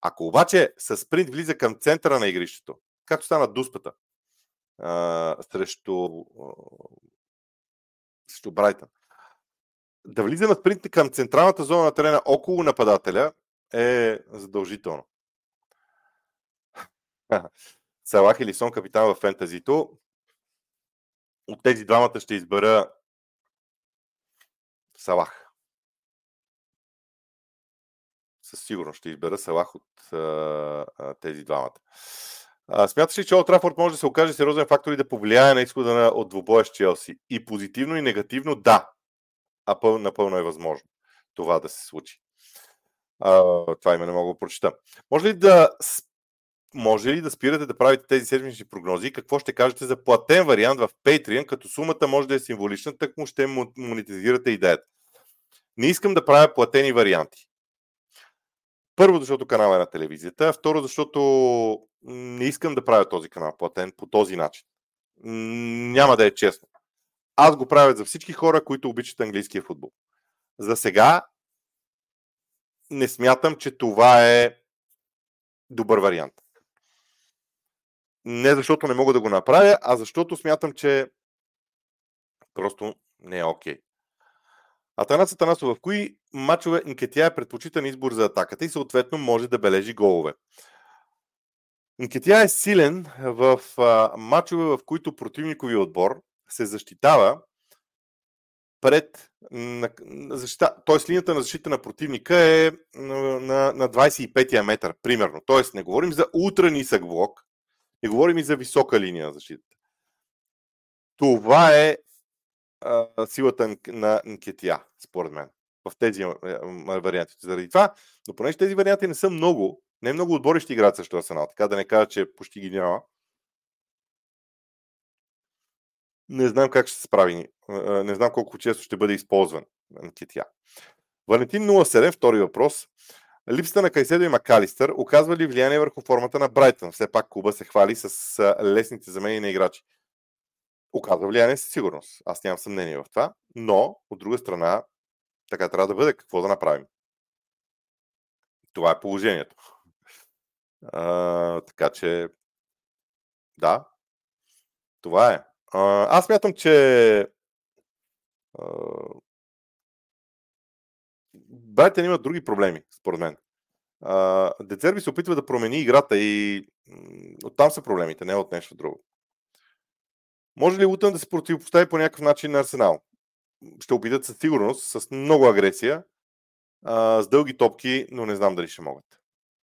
Ако обаче с спринт влиза към центъра на игрището, както стана дуспата а, срещу, а, срещу Брайтън, да влиза на спринт към централната зона на терена около нападателя е задължително. Салах или Сон капитан в фентазито. От тези двамата ще избера Салах. Сигурност ще избера Салах от а, а, тези двамата. А, смяташ ли, че Олд Трафорд може да се окаже сериозен фактор и да повлияе на изхода на, от двубоя с Челси? И позитивно, и негативно, да а пъл, напълно е възможно това да се случи. А, това име не мога да прочета. Може ли да може ли да спирате да правите тези седмични прогнози? Какво ще кажете за платен вариант в Patreon, като сумата може да е символична, так му ще монетизирате идеята? Не искам да правя платени варианти. Първо, защото канал е на телевизията. Второ, защото не искам да правя този канал платен по този начин. Няма да е честно. Аз го правя за всички хора, които обичат английския футбол. За сега не смятам, че това е добър вариант. Не защото не мога да го направя, а защото смятам, че просто не е окей. Okay. Атанас Атанасов, в кои мачове Нкетия е предпочитан избор за атаката и съответно може да бележи голове? Нкетия е силен в а, мачове, в които противникови отбор се защитава пред защита, т.е. линията на защита на противника е на, на, на 25-я метър, примерно. Т.е. не говорим за ултра нисък блок, не говорим и за висока линия на защита. Това е силата на Нкетия, според мен, в тези варианти. Заради това, но понеже тези варианти не са много, не много отбори ще играят също Арсенал, така да не кажа, че почти ги няма. Не знам как ще се справи. Не знам колко често ще бъде използван Кития. Валентин 07, втори въпрос. Липсата на Кайседо и Макалистър оказва ли влияние върху формата на Брайтън? Все пак клуба се хвали с лесните замени на играчи. Оказва влияние със сигурност. Аз нямам съмнение в това. Но, от друга страна, така трябва да бъде. Какво да направим? Това е положението. А, така че, да, Това е. Аз мятам, че Брайтън имат други проблеми, според мен. Децерби се опитва да промени играта и оттам са проблемите, не от нещо друго. Може ли Лутън да се противопостави по някакъв начин на Арсенал? Ще опитат със сигурност, с много агресия, с дълги топки, но не знам дали ще могат.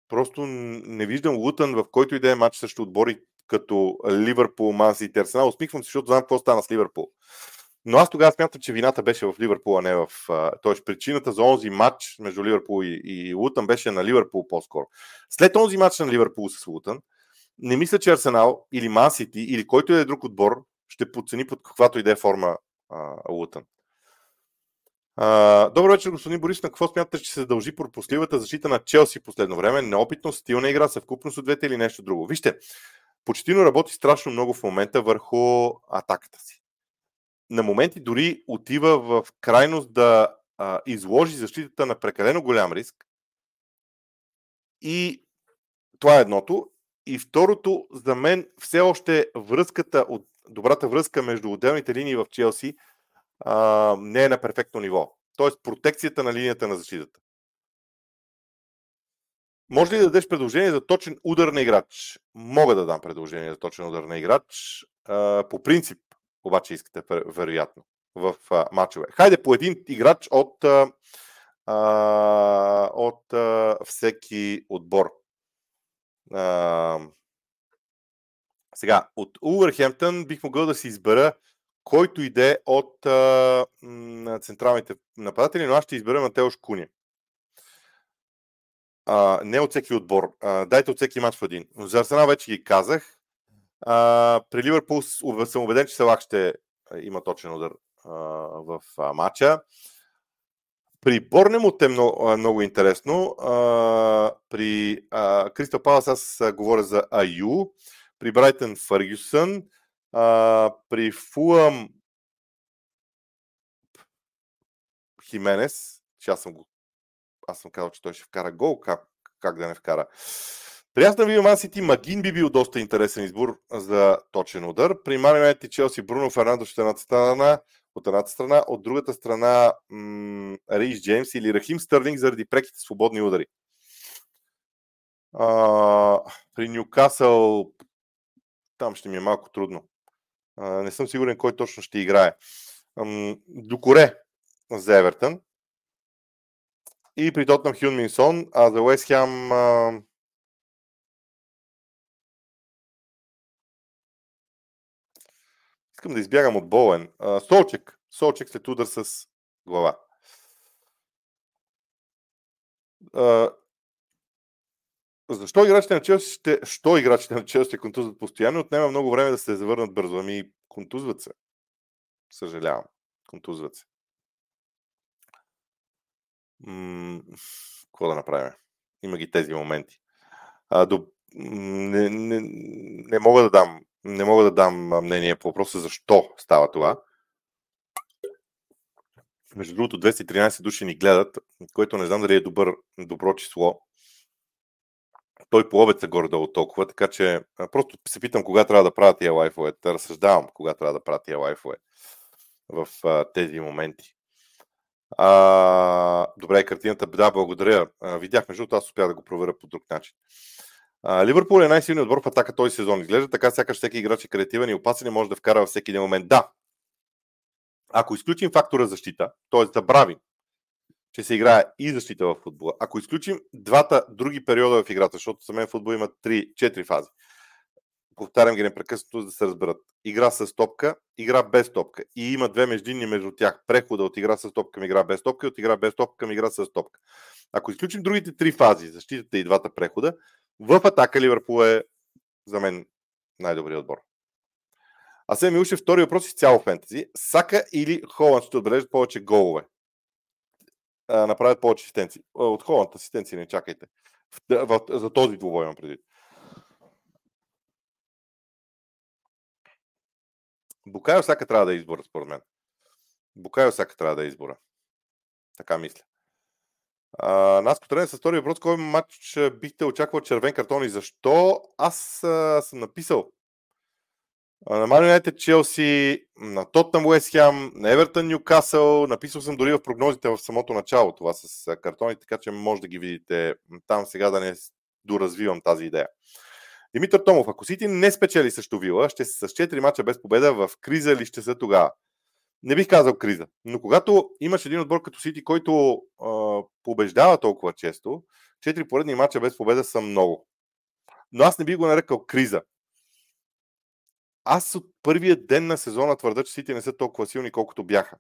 Просто не виждам Лутън в който и да е матч срещу отбори като Ливърпул, Манси и Арсенал. Усмихвам се, защото знам какво стана с Ливърпул. Но аз тогава смятам, че вината беше в Ливърпул, а не в... Тоест причината за онзи матч между Ливърпул и, и Лутън беше на Ливърпул по-скоро. След онзи матч на Ливърпул с Лутън, не мисля, че Арсенал или Мансити или който и е друг отбор ще подцени под каквато и е форма а, Лутън. Uh, добър вечер, господин Борис. На какво смятате, че се дължи пропускливата защита на Челси последно време? Неопитност, стилна игра, съвкупност от двете или нещо друго? Вижте, Почтино работи страшно много в момента върху атаката си. На моменти дори отива в крайност да а, изложи защитата на прекалено голям риск. И това е едното. И второто, за мен все още връзката от добрата връзка между отделните линии в Челси а, не е на перфектно ниво. Тоест протекцията на линията на защитата. Може ли да дадеш предложение за точен удар на играч? Мога да дам предложение за точен удар на играч. А, по принцип, обаче искате вероятно в а, матчове. Хайде по един играч от, а, от а, всеки отбор. А, сега, от Улвърхемптън бих могъл да си избера който иде от а, м, централните нападатели, но аз ще избера Матеош Куни. А, не от всеки отбор. А, дайте от всеки матч в един. За Арсенал вече ги казах. А, при Ливърпул съм убеден, че Салах ще има точен удар а, в а, матча. При Борнемут е много, много интересно. А, при Кристал Палас аз говоря за Аю. При Брайтън Фъргюсън. А, при Фулъм Хименес, че аз съм го аз съм казал, че той ще вкара гол, как, как да не вкара. Аз да ви Ман Магин би бил доста интересен избор за точен удар. При Мани и Челси, Бруно Фернандо от едната страна, от едната страна, от другата страна м- Рейс Джеймс или Рахим Стърлинг заради преките свободни удари. А, при Ньюкасъл там ще ми е малко трудно. Не съм сигурен кой точно ще играе. Докоре за Евертън. И при Тотнам Хюн Минсон, а за Уест Хем искам да избягам от Боуен. А, Солчек. Солчек след удар с глава. Защо играчите на Челси ще, що играчите на Челси контузват постоянно? Отнема много време да се завърнат бързо. Ами, контузват се. Съжалявам. Контузват се. какво да направим? Има ги тези моменти. А, до, не, не, не, мога да дам, не мога да дам мнение по въпроса защо става това. Между другото, 213 души ни гледат, което не знам дали е добър, добро число. Той по обед са горе-долу толкова, така че просто се питам кога трябва да правя тия лайфове. Да разсъждавам кога трябва да правя тия лайфове в а, тези моменти. А, добре, картината, да, благодаря. А, видях, между аз успях да го проверя по друг начин. Ливърпул е най-силният отбор в атака този сезон. Изглежда така, сякаш всеки играч е креативен и опасен и може да вкара във всеки един момент. Да, ако изключим фактора защита, т.е. забравим, че се играе и защита в футбола, ако изключим двата други периода в играта, защото за мен футбол има 3-4 фази, повтарям ги непрекъснато, за да се разберат. Игра с топка, игра без топка. И има две междинни между тях. Прехода от игра с топка към игра без топка и от игра без топка към игра с топка. Ако изключим другите три фази, защитата и двата прехода, в атака Ливърпул е за мен най-добрият отбор. А сега ми уши втори въпрос цяло фентези. Сака или Холанд ще отбележат повече голове? Направят повече асистенции. От Холанд асистенции не чакайте. За този двубой имам предвид. Букайо всяка трябва да е избора, според мен. Букайо всяка трябва да е избора. Така мисля. А, Наско Тренер с втори въпрос. Кой матч бихте очаквал червен картон и защо? Аз а, съм написал на Юнайтед, Челси, на Тотнам Уест на Евертън Ньюкасъл. Написал съм дори в прогнозите в самото начало това с картони, така че може да ги видите там сега да не доразвивам тази идея. Димитър Томов, ако Сити не спечели срещу Вила, ще се с 4 мача без победа в криза ли ще са тогава? Не бих казал криза, но когато имаш един отбор като Сити, който а, побеждава толкова често, 4 поредни мача без победа са много. Но аз не бих го нарекал криза. Аз от първия ден на сезона твърда, че Сити не са толкова силни, колкото бяха.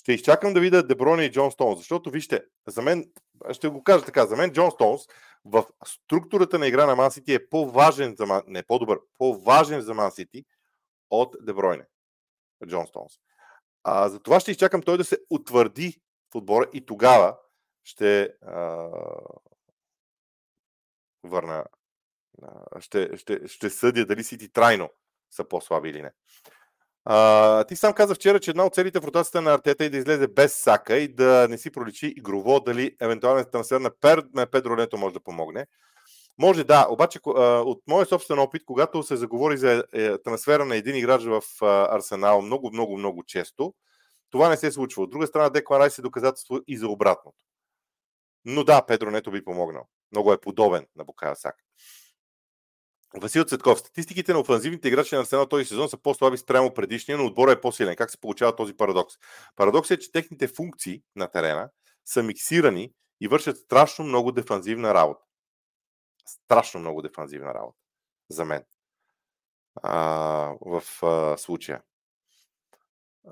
Ще изчакам да видя Деброни и Джон Стоунс, защото вижте, за мен, ще го кажа така, за мен Джон Стоунс в структурата на игра на Ман Сити е по-важен за Ман, не по-добър, по-важен за Ман Сити от Дебройне. Джон Стоунс. А, за това ще изчакам той да се утвърди в отбора и тогава ще а, върна, а, ще, ще, ще съдя дали Сити трайно са по-слаби или не. А, ти сам каза вчера, че една от целите в ротацията на Артета е да излезе без Сака и да не си проличи игрово дали евентуален трансфер на, Пер, на Педро Лето може да помогне. Може да, обаче от моя собствен опит, когато се заговори за е, трансфера на един играч в Арсенал много, много, много често, това не се случва. От друга страна, Декларай се доказателство и за обратното. Но да, Педро Нето би помогнал. Много е подобен на Букая Сака. Васил Цветков. Статистиките на офанзивните играчи на Арсенал този сезон са по-слаби спрямо предишния, но отбора е по-силен. Как се получава този парадокс? Парадоксът е, че техните функции на терена са миксирани и вършат страшно много дефанзивна работа. Страшно много дефанзивна работа. За мен. А, в а, случая.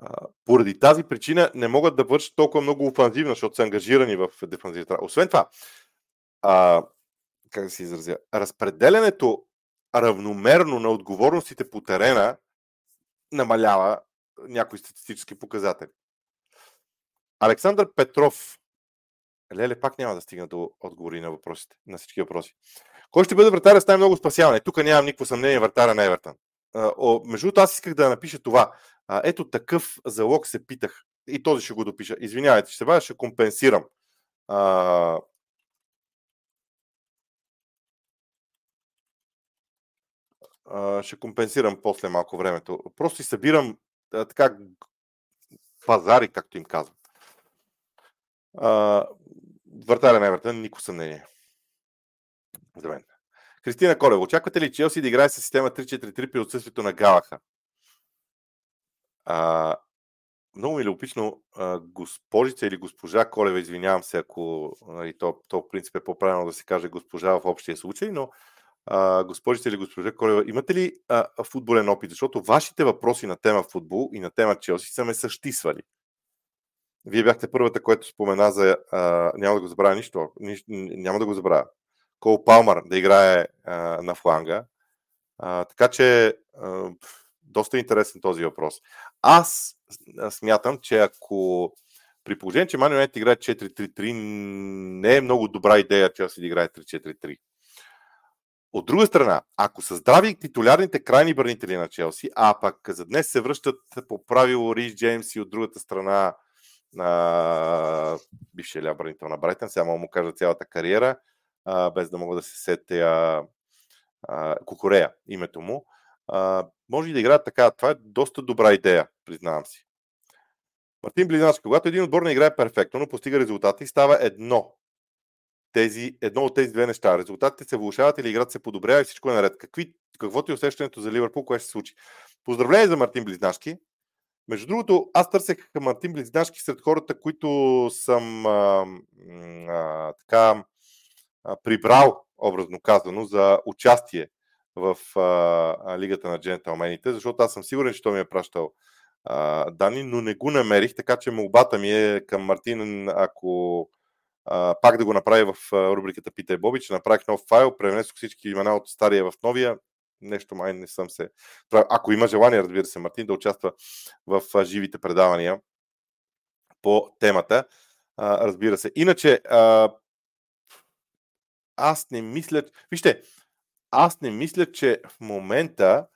А, поради тази причина не могат да вършат толкова много офанзивно, защото са ангажирани в дефанзивната. Освен това, а, как да се изразя, разпределянето равномерно на отговорностите по терена намалява някои статистически показатели. Александър Петров. Леле, пак няма да стигна до отговори на въпросите, на всички въпроси. Кой ще бъде вратаря с най-много спасяване? Тук нямам никакво съмнение вратаря на Евертън. Между другото, аз исках да напиша това. Ето такъв залог се питах. И този ще го допиша. Извинявайте, ще се бъда, ще компенсирам ще компенсирам после малко времето. Просто си събирам а, така пазари, както им казват. Вратаря на Евертън, никакво съмнение. За мен. Кристина Колева, очаквате ли Челси да играе с система 3-4-3 при отсъствието на Галаха? А, много ми е любопитно, госпожица или госпожа Колева, извинявам се, ако нали, то, то принцип е по-правилно да се каже госпожа в общия случай, но а, госпожица или госпожа Колева, имате ли а, футболен опит? Защото вашите въпроси на тема футбол и на тема Челси са ме същисвали. Вие бяхте първата, която спомена за... А, няма да го забравя нищо. Ни, няма да го забравя. Кол Палмар да играе а, на фланга. А, така че а, доста интересен този въпрос. Аз смятам, че ако при положение, че Манионет играе 4-3-3, не е много добра идея Челси да играе 3-4-3. От друга страна, ако са здрави титулярните крайни бранители на Челси, а пък за днес се връщат по правило Рис Джеймс и от другата страна а, бившия ля бранител на Брайтън, сега мога му кажа цялата кариера, а, без да мога да се сетя а, Кукорея, името му. А, може и да играят така. Това е доста добра идея, признавам си. Мартин Близначки, когато един отбор не играе перфектно, но постига резултати, става едно тези, едно от тези две неща. Резултатите се влушават или играта се подобрява и всичко е наред. Какви, каквото е усещането за Ливърпул, кое ще се случи? Поздравление за Мартин Близнашки. Между другото, аз търсех Мартин Близнашки сред хората, които съм а, а, така а, прибрал, образно казано, за участие в а, Лигата на джентълмените, защото аз съм сигурен, че той ми е пращал а, данни, но не го намерих, така че молбата ми е към Мартин, ако пак да го направи в рубриката Питай Боби, че направих нов файл, пренесох всички имена от стария в новия. Нещо май не съм се... Ако има желание, разбира се, Мартин да участва в живите предавания по темата, разбира се. Иначе, аз не мисля... Вижте, аз не мисля, че в момента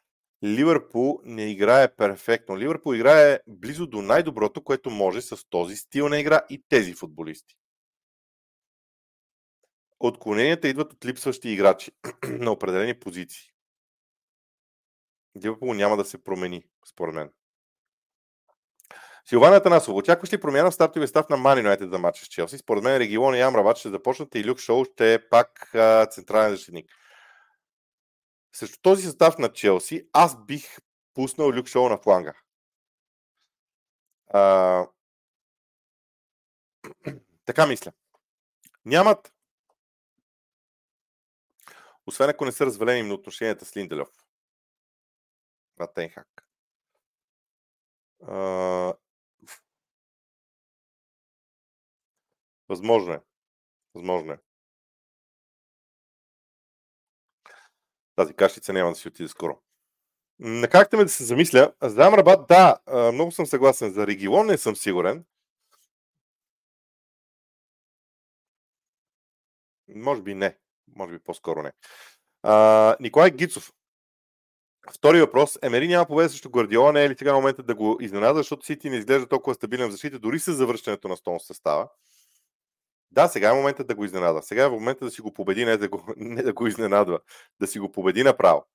Ливърпул не играе перфектно. Ливърпул играе близо до най-доброто, което може с този стил на игра и тези футболисти. Отклоненията идват от липсващи играчи на определени позиции. Ливърпул няма да се промени, според мен. Силвана Танасова, очакваш ли промяна в стартовия став на Ман Юнайтед за матча с Челси? Според мен Регион и Амрабат ще започнат и Люк Шоу ще е пак а, централен защитник. Срещу този състав на Челси аз бих пуснал Люк Шоу на фланга. А, така мисля. Нямат. Освен ако не са развалени отношенията с Линделев. На Тенхак. А, възможно е. Възможно е. Тази кашица няма да си отиде скоро. Накарахте ме да се замисля. За Амрабат, да, много съм съгласен. За Регион не съм сигурен. Може би не. Може би по-скоро не. А, Николай Гицов. Втори въпрос. Емери няма победа срещу Гвардиола. Не е ли сега моментът да го изненада, защото Сити не изглежда толкова стабилен в защита, дори с завръщането на Стоун състава. Да, сега е моментът да го изненада. Сега е моментът да си го победи, не да го, не да го изненадва. Да си го победи направо.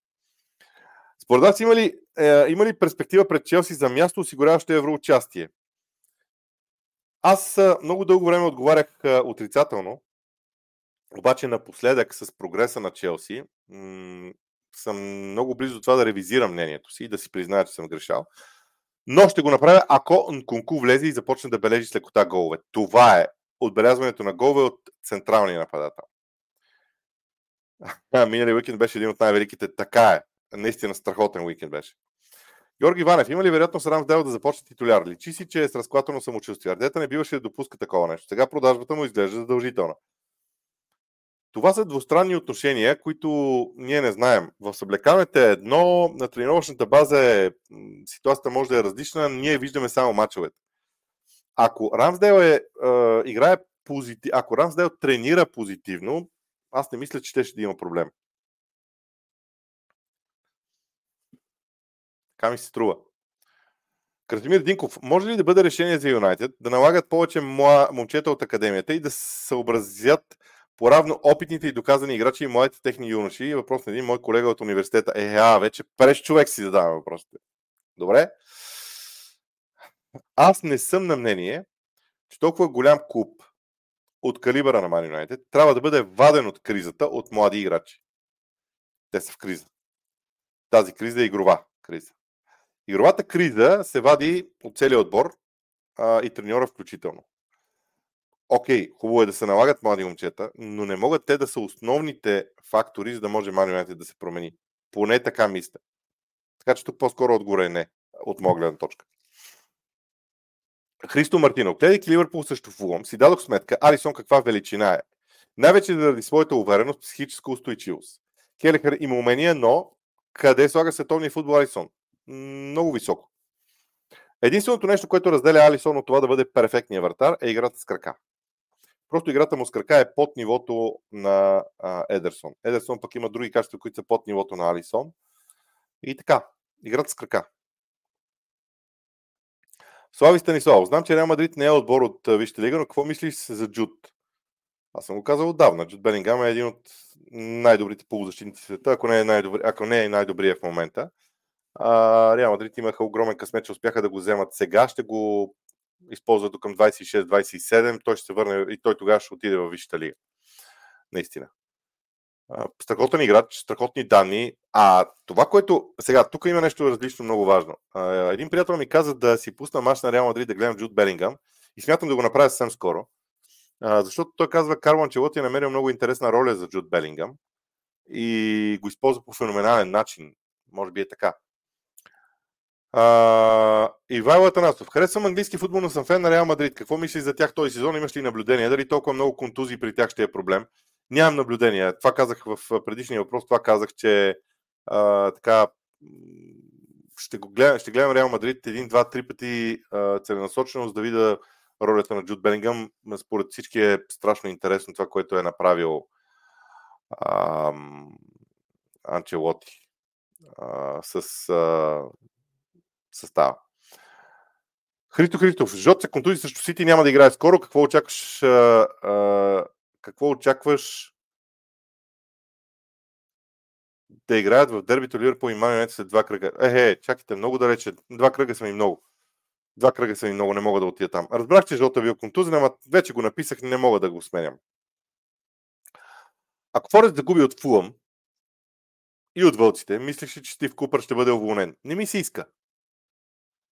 Според вас има ли, е, има ли перспектива пред Челси за място, осигуряващо евроучастие? Аз много дълго време отговарях отрицателно, обаче напоследък с прогреса на Челси м- съм много близо до това да ревизирам мнението си и да си призная, че съм грешал. Но ще го направя, ако Нкунку влезе и започне да бележи с лекота голове. Това е отбелязването на голове от централния нападател. Минали уикенд беше един от най-великите. Така е. Наистина страхотен уикенд беше. Георги Иванев, има ли вероятност Рамсдел да започне титуляр? Личи си, че е с разклатено самочувствие. Ардета не биваше да допуска такова нещо. Сега продажбата му изглежда задължителна. Това са двустранни отношения, които ние не знаем. В съблекаването е едно, на тренировъчната база е, ситуацията може да е различна, ние виждаме само мачовете. Ако Рамсдел е, е, играе позитив, ако Рамсдел тренира позитивно, аз не мисля, че ще, ще да има проблем. Така ми се струва. Красимир Динков, може ли да бъде решение за Юнайтед да налагат повече момчета от академията и да съобразят поравно опитните и доказани играчи и моите техни юноши? И въпрос на един мой колега от университета. Е, а, вече преш човек си задавам въпросите. Добре. Аз не съм на мнение, че толкова голям клуб от калибъра на Man United трябва да бъде ваден от кризата от млади играчи. Те са в криза. Тази криза е игрова криза. Игровата криза се вади от целия отбор а, и треньора включително. Окей, хубаво е да се налагат млади момчета, но не могат те да са основните фактори, за да може Man United да се промени. Поне така мисля. Така че тук по-скоро отгоре е не, от моя гледна точка. Христо Мартинов. Гледайки Ливърпул също Фулъм, си дадох сметка Алисон каква величина е. Най-вече заради своята увереност, психическа устойчивост. Келехър има умения, но къде слага световния футбол Алисон? Много високо. Единственото нещо, което разделя Алисон от това да бъде перфектния вратар е играта с крака. Просто играта му с крака е под нивото на а, Едерсон. Едерсон пък има други качества, които са под нивото на Алисон. И така, играта с крака. Слави Станислав, знам, че Реал Мадрид не е отбор от Висшата лига, но какво мислиш за Джуд? Аз съм го казал отдавна. Джуд Белингам е един от най-добрите полузащитници в света, ако не е, най-добри, ако не е най-добрия в момента. А, Реал Мадрид имаха огромен късмет, че успяха да го вземат сега. Ще го използват до към 26-27. Той ще се върне и той тогава ще отиде в Висшата лига. Наистина. Страхотен играч, страхотни данни. А това, което... Сега, тук има нещо различно много важно. Един приятел ми каза да си пусна мач на Реал Мадрид да гледам Джуд Белингам и смятам да го направя съвсем скоро. Защото той казва, Карло Анчелоти е намерил много интересна роля за Джуд Белингам и го използва по феноменален начин. Може би е така. Uh, Ивайло Атанасов. Харесвам английски футбол, но съм фен на Реал Мадрид. Какво мислиш за тях този сезон? Имаш ли наблюдение? Дали толкова много контузии при тях ще е проблем? Нямам наблюдение. Това казах в предишния въпрос. Това казах, че а, така ще, го гледам, ще гледам Реал Мадрид един, два, три пъти а, целенасочено, за да видя ролята на Джуд Белингъм. Според всички е страшно интересно това, което е направил а, Анчелоти а, с а, състава. Христо Христов, Жот се контузи срещу Сити няма да играе скоро. Какво очакваш, а, а, какво очакваш да играят в дербито Ливърпул и Ман след два кръга. Е, е, чакайте, много далече. Два кръга са ми много. Два кръга са ми много, не мога да отида там. Разбрах, че Жота бил контузен, ама вече го написах, не мога да го сменям. Ако Форест да губи от Фулъм и от Вълците, мислиш, че Стив Купър ще бъде уволнен. Не ми се иска.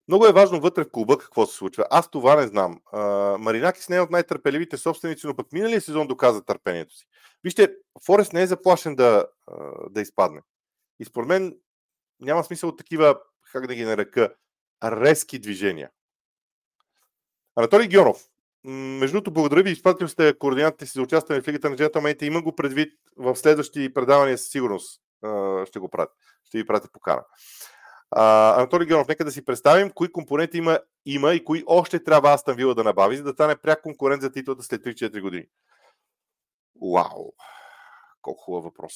Много е важно вътре в клуба какво се случва. Аз това не знам. Маринакис не е от най-търпеливите собственици, но пък миналия сезон доказа търпението си. Вижте, Форест не е заплашен да, да изпадне. И според мен няма смисъл от такива, как да ги нарека, резки движения. Анатолий Георов. Между другото, благодаря ви, изпратил сте координатите си за участване в Лигата на джентълмените. Има го предвид в следващи предавания със сигурност. Ще го пратя. Ще ви пратя покана. А, Анатолий Георов, нека да си представим кои компоненти има, има и кои още трябва Астан Вила да набави, за да стане пряк конкурент за титлата след 3-4 години. Вау! Колко хубав въпрос.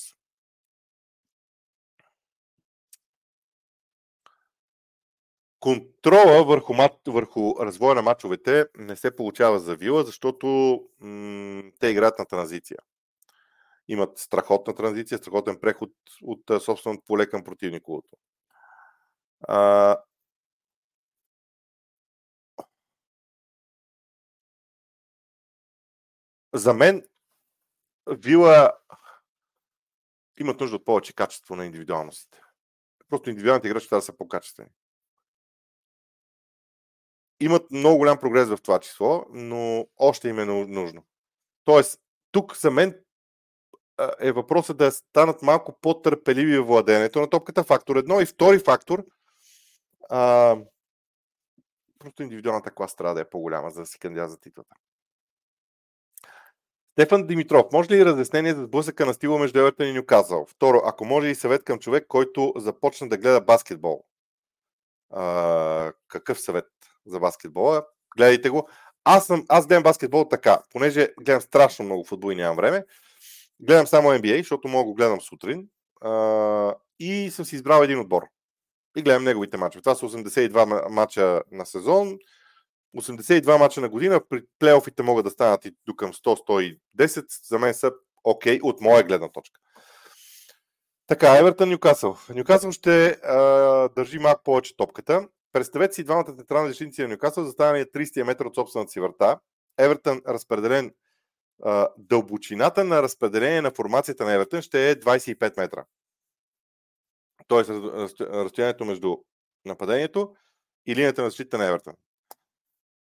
Контрола върху, мат, върху развоя на мачовете не се получава за Вила, защото м- те играят на транзиция. Имат страхотна транзиция, страхотен преход от, от собственото поле към противниковото. А, за мен Вила имат нужда от повече качество на индивидуалностите. Просто индивидуалните играчи трябва да са по-качествени. Имат много голям прогрес в това число, но още им е нужно. Тоест, тук за мен е въпросът да станат малко по-търпеливи в владението на топката. Фактор едно и втори фактор – а, просто индивидуалната класа трябва да е по-голяма, за да си кандидат за титлата. Стефан Димитров, може ли разяснение за сблъсъка на стила между Евертън и Нюказъл? Второ, ако може и съвет към човек, който започна да гледа баскетбол. А, какъв съвет за баскетбола? Гледайте го. Аз, съм, аз гледам баскетбол така, понеже гледам страшно много футбол и нямам време. Гледам само NBA, защото мога го гледам сутрин. А, и съм си избрал един отбор и гледам неговите мачове. Това са 82 мача на сезон, 82 мача на година, при плейофите могат да станат и до към 100-110, за мен са окей okay, от моя гледна точка. Така, Евертън Нюкасъл. Нюкасъл ще а, държи малко повече топката. Представете си двамата централни защитници на Нюкасъл, застанали 30 метра от собствената си врата. Евертън разпределен а, дълбочината на разпределение на формацията на Евертън ще е 25 метра т.е. разстоянието между нападението и линията на защита на Евертън.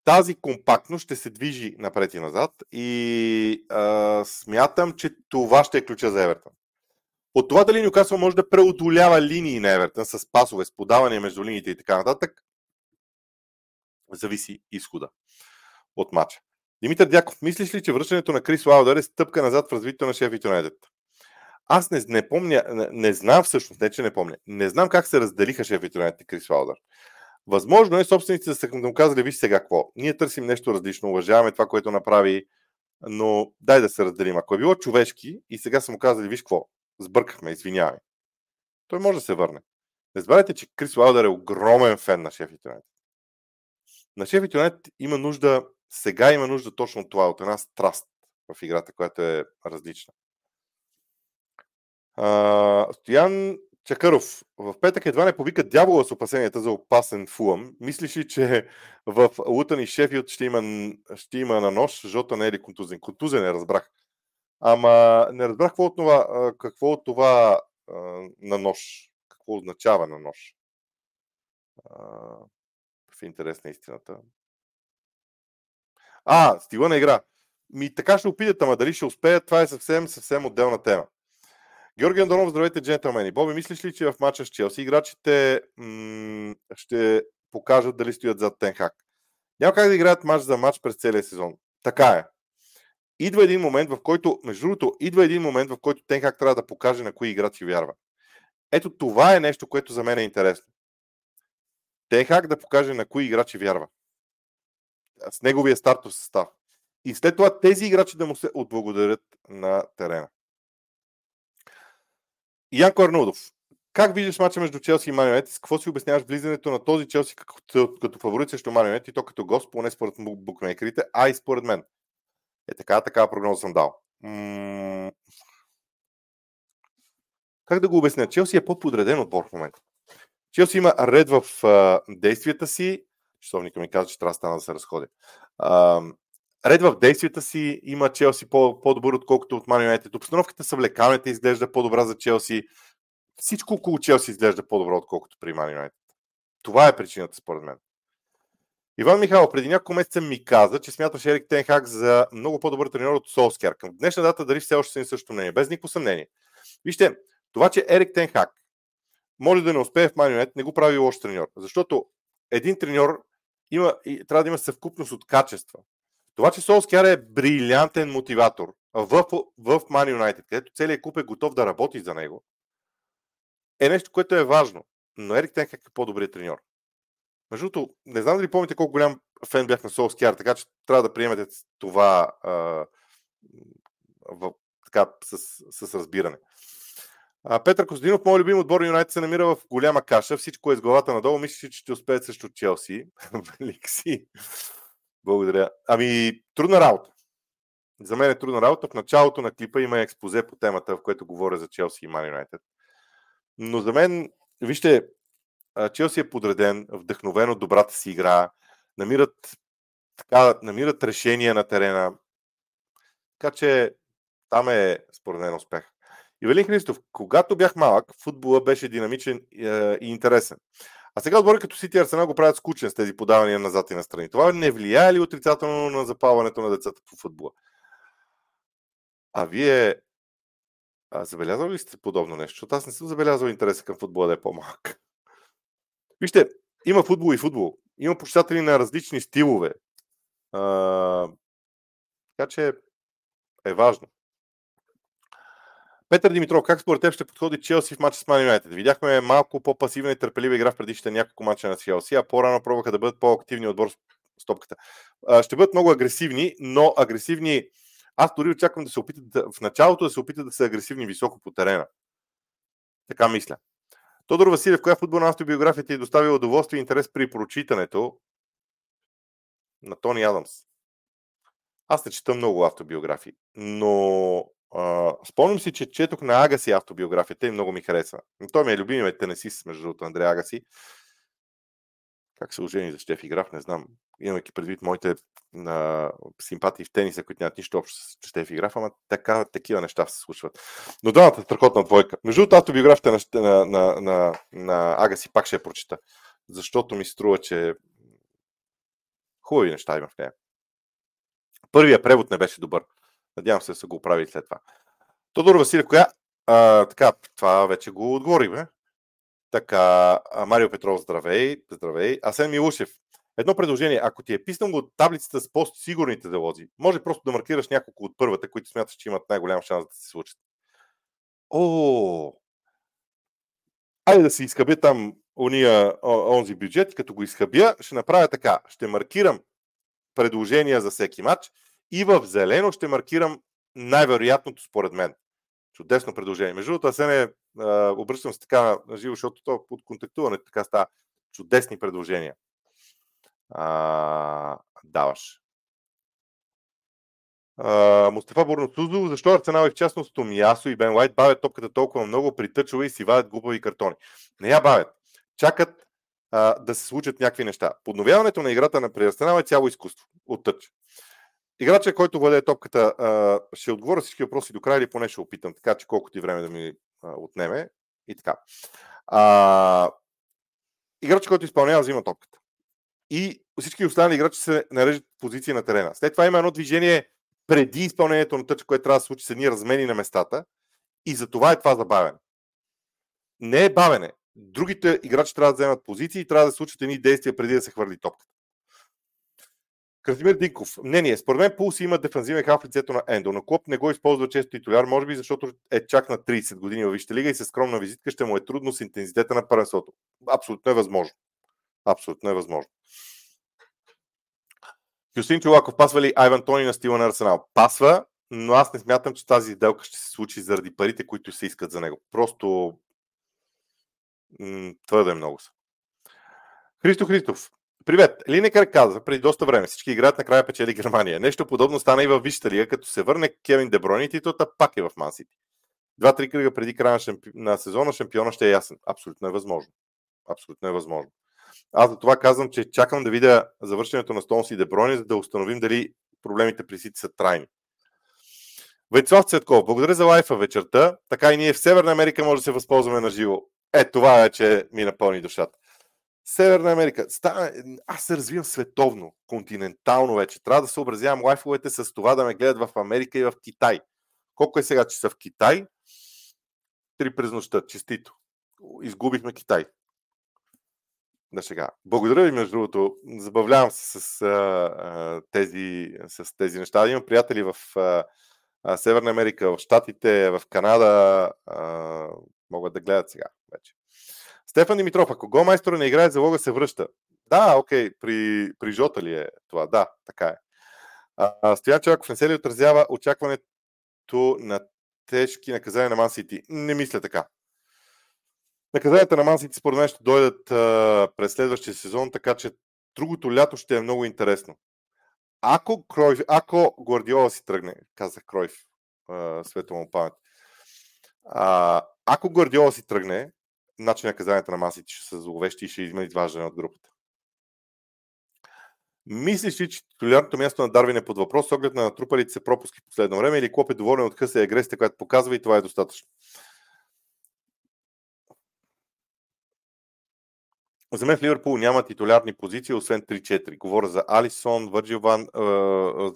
Тази компактност ще се движи напред и назад и а, смятам, че това ще е ключа за Евертън. От това дали Нюкасъл може да преодолява линии на Евертън с пасове, с подаване между линиите и така нататък, зависи изхода от матча. Димитър Дяков, мислиш ли, че връщането на Крис Лаудър е стъпка назад в развитието на Шеф Юнайтед? Аз не, не помня, не, не знам всъщност, не че не помня, не знам как се разделиха шефите на Крис Валдър. Възможно е собствениците са му казали, виж сега какво, ние търсим нещо различно, уважаваме това, което направи, но дай да се разделим. Ако е било човешки и сега са му казали, виж какво, сбъркахме, извинявай. Той може да се върне. Не забравяйте, че Крис Уайлдър е огромен фен на Шеф Юнайтед. На Шеф Юнайтед има нужда, сега има нужда точно това, от една страст в играта, която е различна. Стоян Чакаров. В петък едва не повика дявола с опасенията за опасен фулъм. Мислиш ли, че в Лутън и Шефилд ще има, ще има на нож? Жота не е ли контузен? Контузен не разбрах. Ама не разбрах какво от това, какво от това на нож. Какво означава на нож. В интерес на истината. А, стила на игра. Ми така ще опитат, ама дали ще успеят, това е съвсем, съвсем отделна тема. Георги Андонов, здравейте, джентълмени. Боби, мислиш ли, че в матча с Челси играчите м- ще покажат дали стоят зад Тенхак? Няма как да играят матч за матч през целия сезон. Така е. Идва един момент, в който, между другото, идва един момент, в който Тенхак трябва да покаже на кои играчи вярва. Ето това е нещо, което за мен е интересно. Тенхак да покаже на кои играчи вярва. С неговия стартов състав. И след това тези играчи да му се отблагодарят на терена. Янко Арнудов. Как виждаш мача между Челси и Манионет? С какво си обясняваш влизането на този Челси като, като фаворит срещу Манионет и то като гост, поне според букмейкерите, а и според мен? Е така, такава прогноза съм дал. М- как да го обясня? Челси е по-подреден отбор в момента. Челси има ред в а, действията си. Часовника ми каза, че трябва да стана да се разходи. А, ред в действията си има Челси по, по-добър, отколкото от Man United. Обстановката са влеканата изглежда по-добра за Челси. Всичко около Челси изглежда по-добро, отколкото при Man United. Това е причината, според мен. Иван Михайлов преди няколко месеца ми каза, че смяташ Ерик Тенхак за много по-добър тренер от Солскер. Към днешна дата дали все още са ни също мнение? Без никакво съмнение. Вижте, това, че Ерик Тенхак може да не успее в Манионет, не го прави лош треньор. Защото един треньор има, трябва да има съвкупност от качества. Това, че Солскер е брилянтен мотиватор в, в Man United, където целият клуб е готов да работи за него, е нещо, което е важно. Но Ерик Тенхак е по-добрият треньор. Между другото, не знам дали помните колко голям фен бях на Солскияр, така че трябва да приемете това а, в, така, с, с разбиране. А, Петър Костадинов, моят любим отбор Юнайтед се намира в голяма каша. Всичко е с главата надолу. Мисля, че ще успеят срещу Челси. Велик. Благодаря. Ами, трудна работа. За мен е трудна работа. В началото на клипа има експозе по темата, в което говоря за Челси и Ман Юнайтед. Но за мен, вижте, Челси е подреден, вдъхновен от добрата си игра, намират, така, намират решения на терена. Така че там е, според мен, успех. Ивелин Христов, когато бях малък, футбола беше динамичен е, и интересен. А сега отбори като Сити Арсенал го правят скучен с тези подавания назад и настрани. Това не влияе ли отрицателно на запалването на децата по футбола? А вие а, забелязали ли сте подобно нещо? Защото аз не съм забелязал интереса към футбола да е по-малък. Вижте, има футбол и футбол. Има почитатели на различни стилове. А, така че е важно. Петър Димитров, как според теб ще подходи Челси в матча с Man United? Видяхме малко по-пасивна и търпелива игра в предишните няколко мача на Челси, а по-рано пробваха да бъдат по-активни отбор с топката. Ще бъдат много агресивни, но агресивни. Аз дори очаквам да се опитат да, в началото да се опитат да са агресивни високо по терена. Така мисля. Тодор Василев, коя футболна автобиография ти е доставила удоволствие и интерес при прочитането на Тони Адамс? Аз не чета много автобиографии, но а, спомням си, че четох на Агаси автобиографията и много ми хареса. Той ми е любимият тенесист, между другото, Андрея Агаси. Как се ожени за Штефи Граф, не знам. Имайки предвид моите на симпатии в тениса, които нямат нищо общо с Штефи Граф, ама така, такива неща се случват. Но двамата страхотна двойка. Между другото, автобиографията на, на, на, на, на Агаси пак ще я прочита, защото ми струва, че хубави неща има в нея. Първия превод не беше добър. Надявам се да са го оправили след това. Тодор Василев, коя? А, така, това вече го отговорихме. Така, Марио Петров, здравей, здравей. Асен Милушев, едно предложение. Ако ти е писнал от таблицата с по-сигурните залози, може просто да маркираш няколко от първата, които смяташ, че имат най-голям шанс да се случат. О, айде да си изхъбя там уния, онзи бюджет, като го изхъбя, ще направя така. Ще маркирам предложения за всеки матч и в зелено ще маркирам най-вероятното според мен. Чудесно предложение. Между другото, аз не обръщам се така на живо, защото то под контактуване така става чудесни предложения. А, даваш. Uh, Мустафа Борносузов, защо Арсенал и в частност Томиясо и Бен Лайт бавят топката толкова много, притъчва и си вадят глупави картони? Не я бавят. Чакат uh, да се случат някакви неща. Подновяването на играта на при е цяло изкуство от тъч. Играчът, който владее топката, ще отговоря всички въпроси до края или поне ще опитам, така че колкото ти време да ми отнеме и така. А, играчът, който изпълнява, взима топката. И всички останали играчи се нареждат позиции на терена. След това има едно движение преди изпълнението на тъча, което трябва да се случи с едни размени на местата и за това е това забавяне. Не е бавене. Другите играчи трябва да вземат позиции и трябва да случат едни действия преди да се хвърли топката. Красимир Динков. Мнение. Според мен Пулс има дефанзивен хав в лицето на Ендо, но Клоп не го използва често титуляр, може би защото е чак на 30 години във Висшата лига и с скромна визитка ще му е трудно с интензитета на първенството. Абсолютно е възможно. Абсолютно е възможно. Кюстин Чулаков, пасва ли Айван Тони на стила на Арсенал? Пасва, но аз не смятам, че тази сделка ще се случи заради парите, които се искат за него. Просто м- твърде много са. Христо Христов. Привет! Линекър каза преди доста време. Всички играят накрая печели Германия. Нещо подобно стана и в Висшата лига, като се върне Кевин Дебройн и титлата пак е в Мансити. два-три кръга преди края на, шампи... на сезона шампиона ще е ясен. Абсолютно е възможно. Абсолютно е възможно. Аз за това казвам, че чакам да видя завършването на Стонс и Деброни, за да установим дали проблемите при Сити са трайни. Вецлав Цветков, благодаря за лайфа вечерта. Така и ние в Северна Америка може да се възползваме на живо. Е, това вече ми напълни душата. Северна Америка. Стана... Аз се развивам световно, континентално вече. Трябва да съобразявам лайфовете с това да ме гледат в Америка и в Китай. Колко е сега, че са в Китай? Три през нощта. Честито. Изгубихме Китай. На сега. Благодаря ви, между другото. Забавлявам се с, а, тези, с тези неща. Имам приятели в а, Северна Америка, в Штатите, в Канада. А, могат да гледат сега вече. Стефан Димитров, ако голмайстора не играе, залога се връща. Да, окей, при, при Жота ли е това? Да, така е. А, Стоян Чаков не се ли отразява очакването на тежки наказания на Ман Сити? Не мисля така. Наказанията на Ман според мен ще дойдат а, през следващия сезон, така че другото лято ще е много интересно. Ако, Кройф, ако Гвардиола си тръгне, казах Кройф, светло му памет, а, ако Гвардиола си тръгне, начин наказанията на масите ще са зловещи и ще има изваждане от групата. Мислиш ли, че титулярното място на Дарвин е под въпрос с оглед на натрупалите се пропуски в последно време или Клоп е доволен от къса и агресията, която показва и това е достатъчно? За мен в Ливърпул няма титулярни позиции, освен 3-4. Говоря за Алисон, Върджил Ван,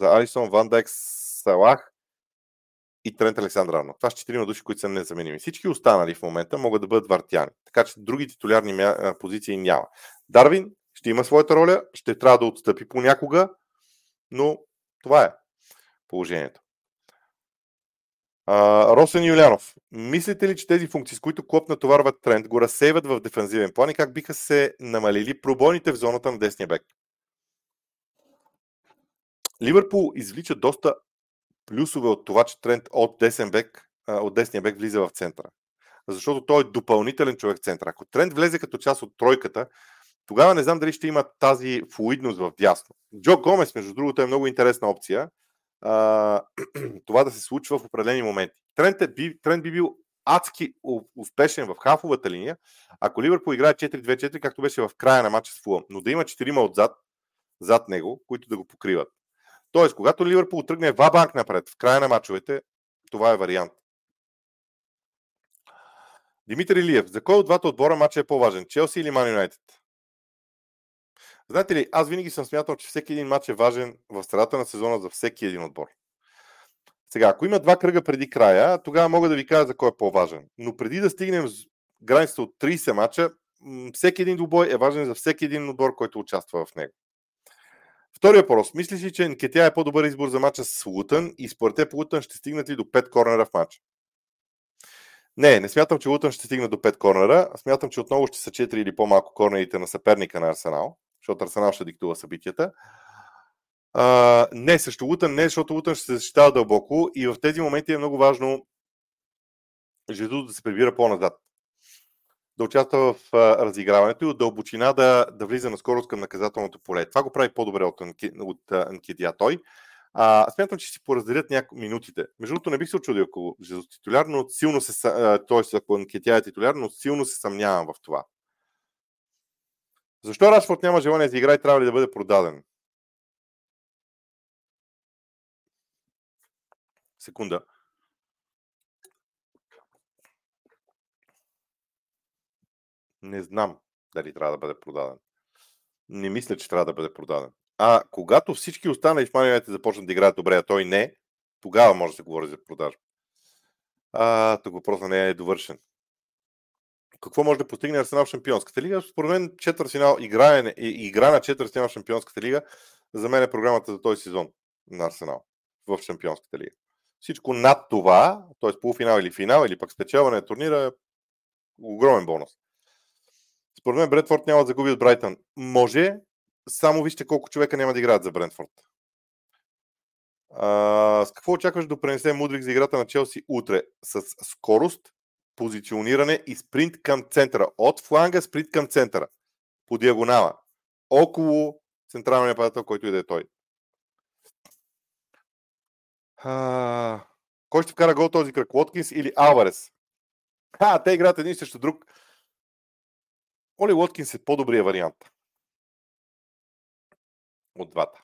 за Алисон, Ван Дайк, Салах и Трент Александър Арно. Това са четирима души, които са незаменими. Всички останали в момента могат да бъдат вартяни. Така че други титулярни позиции няма. Дарвин ще има своята роля, ще трябва да отстъпи понякога, но това е положението. А, Росен Юлянов. Мислите ли, че тези функции, с които Клоп натоварват тренд, го разсейват в дефанзивен план и как биха се намалили пробойните в зоната на десния бек? Ливърпул извлича доста плюсове от това, че тренд от бек, от десния бек влиза в центъра. Защото той е допълнителен човек в центъра. Ако тренд влезе като част от тройката, тогава не знам дали ще има тази флуидност в дясно. Джо Гомес, между другото, е много интересна опция. Това да се случва в определени моменти. Тренд, е, би, тренд би бил адски успешен в хафовата линия, ако Ливърпул играе 4-2-4, както беше в края на матча с Фулъм, но да има 4 отзад, зад него, които да го покриват. Тоест, когато Ливърпул тръгне ва банк напред в края на мачовете, това е вариант. Димитър Илиев, за кой от двата отбора матча е по-важен? Челси или Ман Юнайтед? Знаете ли, аз винаги съм смятал, че всеки един матч е важен в средата на сезона за всеки един отбор. Сега, ако има два кръга преди края, тогава мога да ви кажа за кой е по-важен. Но преди да стигнем с границата от 30 мача, всеки един двубой е важен за всеки един отбор, който участва в него. Втория въпрос. Мислиш ли, че Нкетя е по-добър избор за мача с Лутън и според теб Лутън ще стигнат ли до 5 корнера в матча? Не, не смятам, че Лутън ще стигне до 5 корнера. Смятам, че отново ще са 4 или по-малко корнерите на съперника на Арсенал, защото Арсенал ще диктува събитията. А, не, също Лутън не, защото Лутън ще се защитава дълбоко и в тези моменти е много важно Жезус да се прибира по-назад да участва в а, разиграването и от дълбочина да, да влиза на скорост към наказателното поле. Това го прави по-добре от, от Анкедия той. А, смятам, че си поразделят някои минутите. Между другото, не бих се очудил, ако Жезус титуляр, но силно се, т.е. ако Анкетия е титуляр, но силно се съмнявам в това. Защо Рашфорд няма желание да играе трябва ли да бъде продаден? Секунда. Не знам дали трябва да бъде продаден. Не мисля, че трябва да бъде продаден. А когато всички останали в манионете започнат да играят добре, а той не, тогава може да се говори за продажа. А, тук въпросът не е довършен. Какво може да постигне Арсенал в Шампионската лига? Според мен четвъртфинал, игра, игра на четвъртфинал в Шампионската лига за мен е програмата за този сезон на Арсенал в Шампионската лига. Всичко над това, т.е. полуфинал или финал, или пък спечелване на турнира огромен бонус. Според мен Бредфорд няма да загуби от Брайтън. Може, само вижте колко човека няма да играят за Брентфорд. А, с какво очакваш да пренесе Мудрик за играта на Челси утре? С скорост, позициониране и спринт към центъра. От фланга спринт към центъра. По диагонала. Около централния нападател, който и да е той. А, Кой ще вкара гол този кръг? Лоткинс или Алварес? А, те играят един срещу друг. Оли Лоткинс е по-добрия вариант. От двата.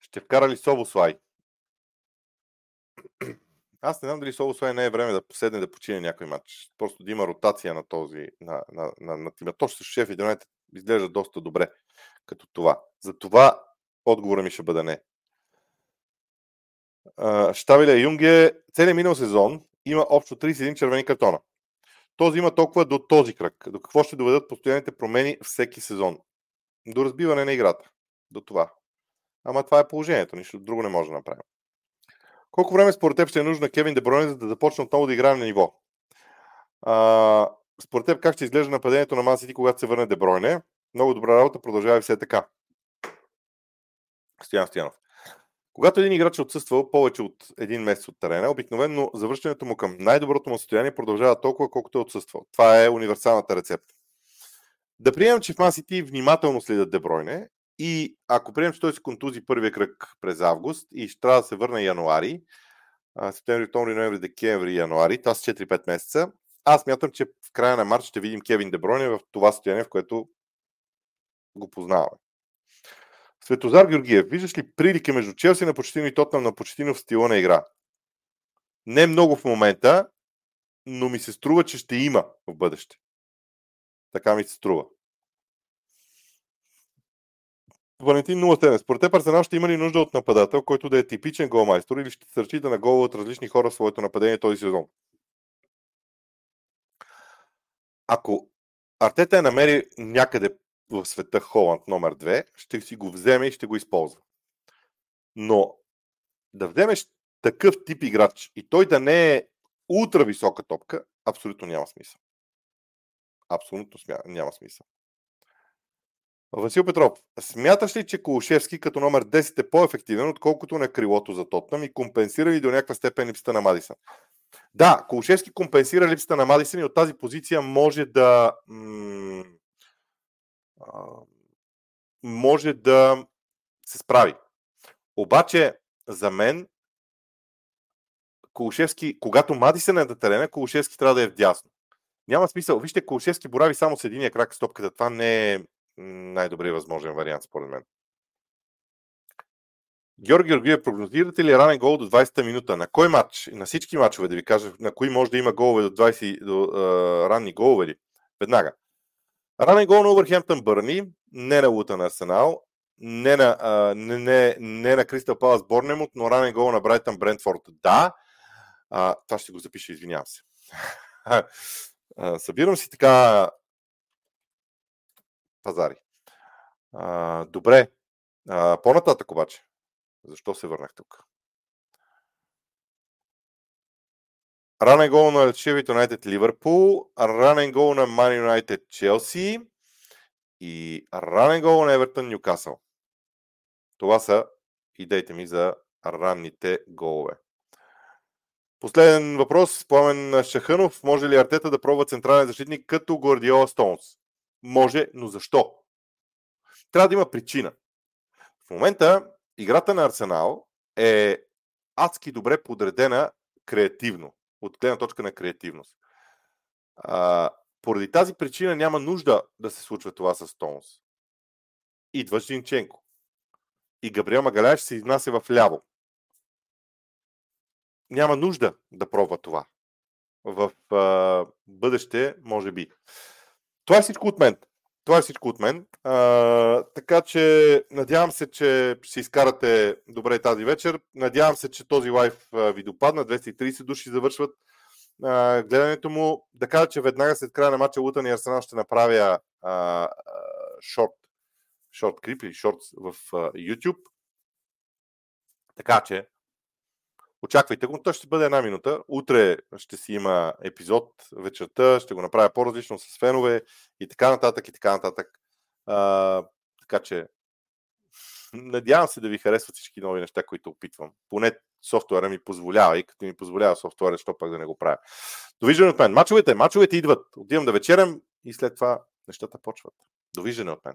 Ще вкара ли Собослай? Аз не знам дали Солослай не е време да поседне да почине някой матч. Просто да има ротация на този, на, на, на, на тима. Точно с шеф и изглежда доста добре като това. За това отговора ми ще бъде не. Штабеля Юнге целият минал сезон има общо 31 червени картона. Този има толкова до този кръг. До какво ще доведат постоянните промени всеки сезон? До разбиване на играта. До това. Ама това е положението. Нищо друго не може да направим. Колко време според теб ще е нужно на Кевин Дебройне, за да започне отново да играе на ниво? А, според теб как ще изглежда нападението на Мансити, когато се върне Дебройне? Много добра работа, продължава и все така. Стоян Стоянов. Когато един играч е отсъствал повече от един месец от терена, обикновено завръщането му към най-доброто му състояние продължава толкова, колкото е отсъствал. Това е универсалната рецепта. Да приемем, че в Мансити внимателно следят Дебройне и ако приемем, че той се контузи първия кръг през август и ще трябва да се върне януари, септември, октомври, ноември, декември, януари, това са 4-5 месеца, аз мятам, че в края на март ще видим Кевин Дебройне в това състояние, в което го познаваме. Светозар Георгиев, виждаш ли прилики между Челси на почтино и Тотнам на почтино в стила на игра? Не много в момента, но ми се струва, че ще има в бъдеще. Така ми се струва. Валентин 07. Според теб Арсенал ще има ли нужда от нападател, който да е типичен голмайстор или ще се разчита на голове от различни хора в своето нападение този сезон? Ако Артета е намери някъде в света Холанд номер 2, ще си го вземе и ще го използва. Но да вземеш такъв тип играч и той да не е ултра висока топка, абсолютно няма смисъл. Абсолютно няма смисъл. Васил Петров, смяташ ли, че Колушевски като номер 10 е по-ефективен, отколкото на крилото за Тотнам и компенсира ли до някаква степен липсата на Мадисън? Да, Колушевски компенсира липсата на Мадисън и от тази позиция може да м- може да се справи. Обаче, за мен, Колушевски, когато Мадисън е на терена, Колушевски трябва да е вдясно. Няма смисъл. Вижте, Колушевски борави само с единия крак с топката. Това не е най-добрият възможен вариант, според мен. Георги Георгиев, прогнозирате ли ранен гол до 20-та минута? На кой матч? На всички матчове, да ви кажа, на кои може да има голове до 20 до, uh, ранни голове ли? Веднага. Ранен гол на Увърхемптън Бърни, не на Лута на Арсенал, не на, uh, не, не, не на Кристал Палас Борнемут, но ранен гол на Брайтън Брентфорд. Да, uh, това ще го запиша, извинявам се. Събирам си така пазари. А, добре. А, по-нататък обаче. Защо се върнах тук? Ранен гол на Шевит Юнайтед Ливърпул, ранен гол на Ман Юнайтед Челси и ранен гол на Евертън Ньюкасъл. Това са идеите ми за ранните голове. Последен въпрос. Пламен Шаханов. Може ли Артета да пробва централен защитник като Гордиола Стоунс? Може, но защо? Трябва да има причина. В момента играта на Арсенал е адски добре подредена креативно, от гледна точка на креативност. А, поради тази причина няма нужда да се случва това с Тонс. Идва Жинченко. И Габриел Магаляш се изнася в ляво. Няма нужда да пробва това. В а, бъдеще, може би. Това е всичко от мен. Това е всичко от мен. А, така че надявам се, че ще изкарате добре тази вечер. Надявам се, че този лайф ви допадна. 230 души завършват а, гледането му. Да кажа, че веднага след края на матча Лутън и Арсенал ще направя а, шорт, шорт клип или шорт в а, YouTube. Така че Очаквайте го, той ще бъде една минута. Утре ще си има епизод вечерта, ще го направя по-различно с фенове и така нататък и така нататък. А, така че надявам се да ви харесват всички нови неща, които опитвам. Поне софтуера ми позволява и като ми позволява софтуера, защо пък да не го правя. Довиждане от мен. Мачовете, мачовете идват. Отивам да вечерям и след това нещата почват. Довиждане от мен.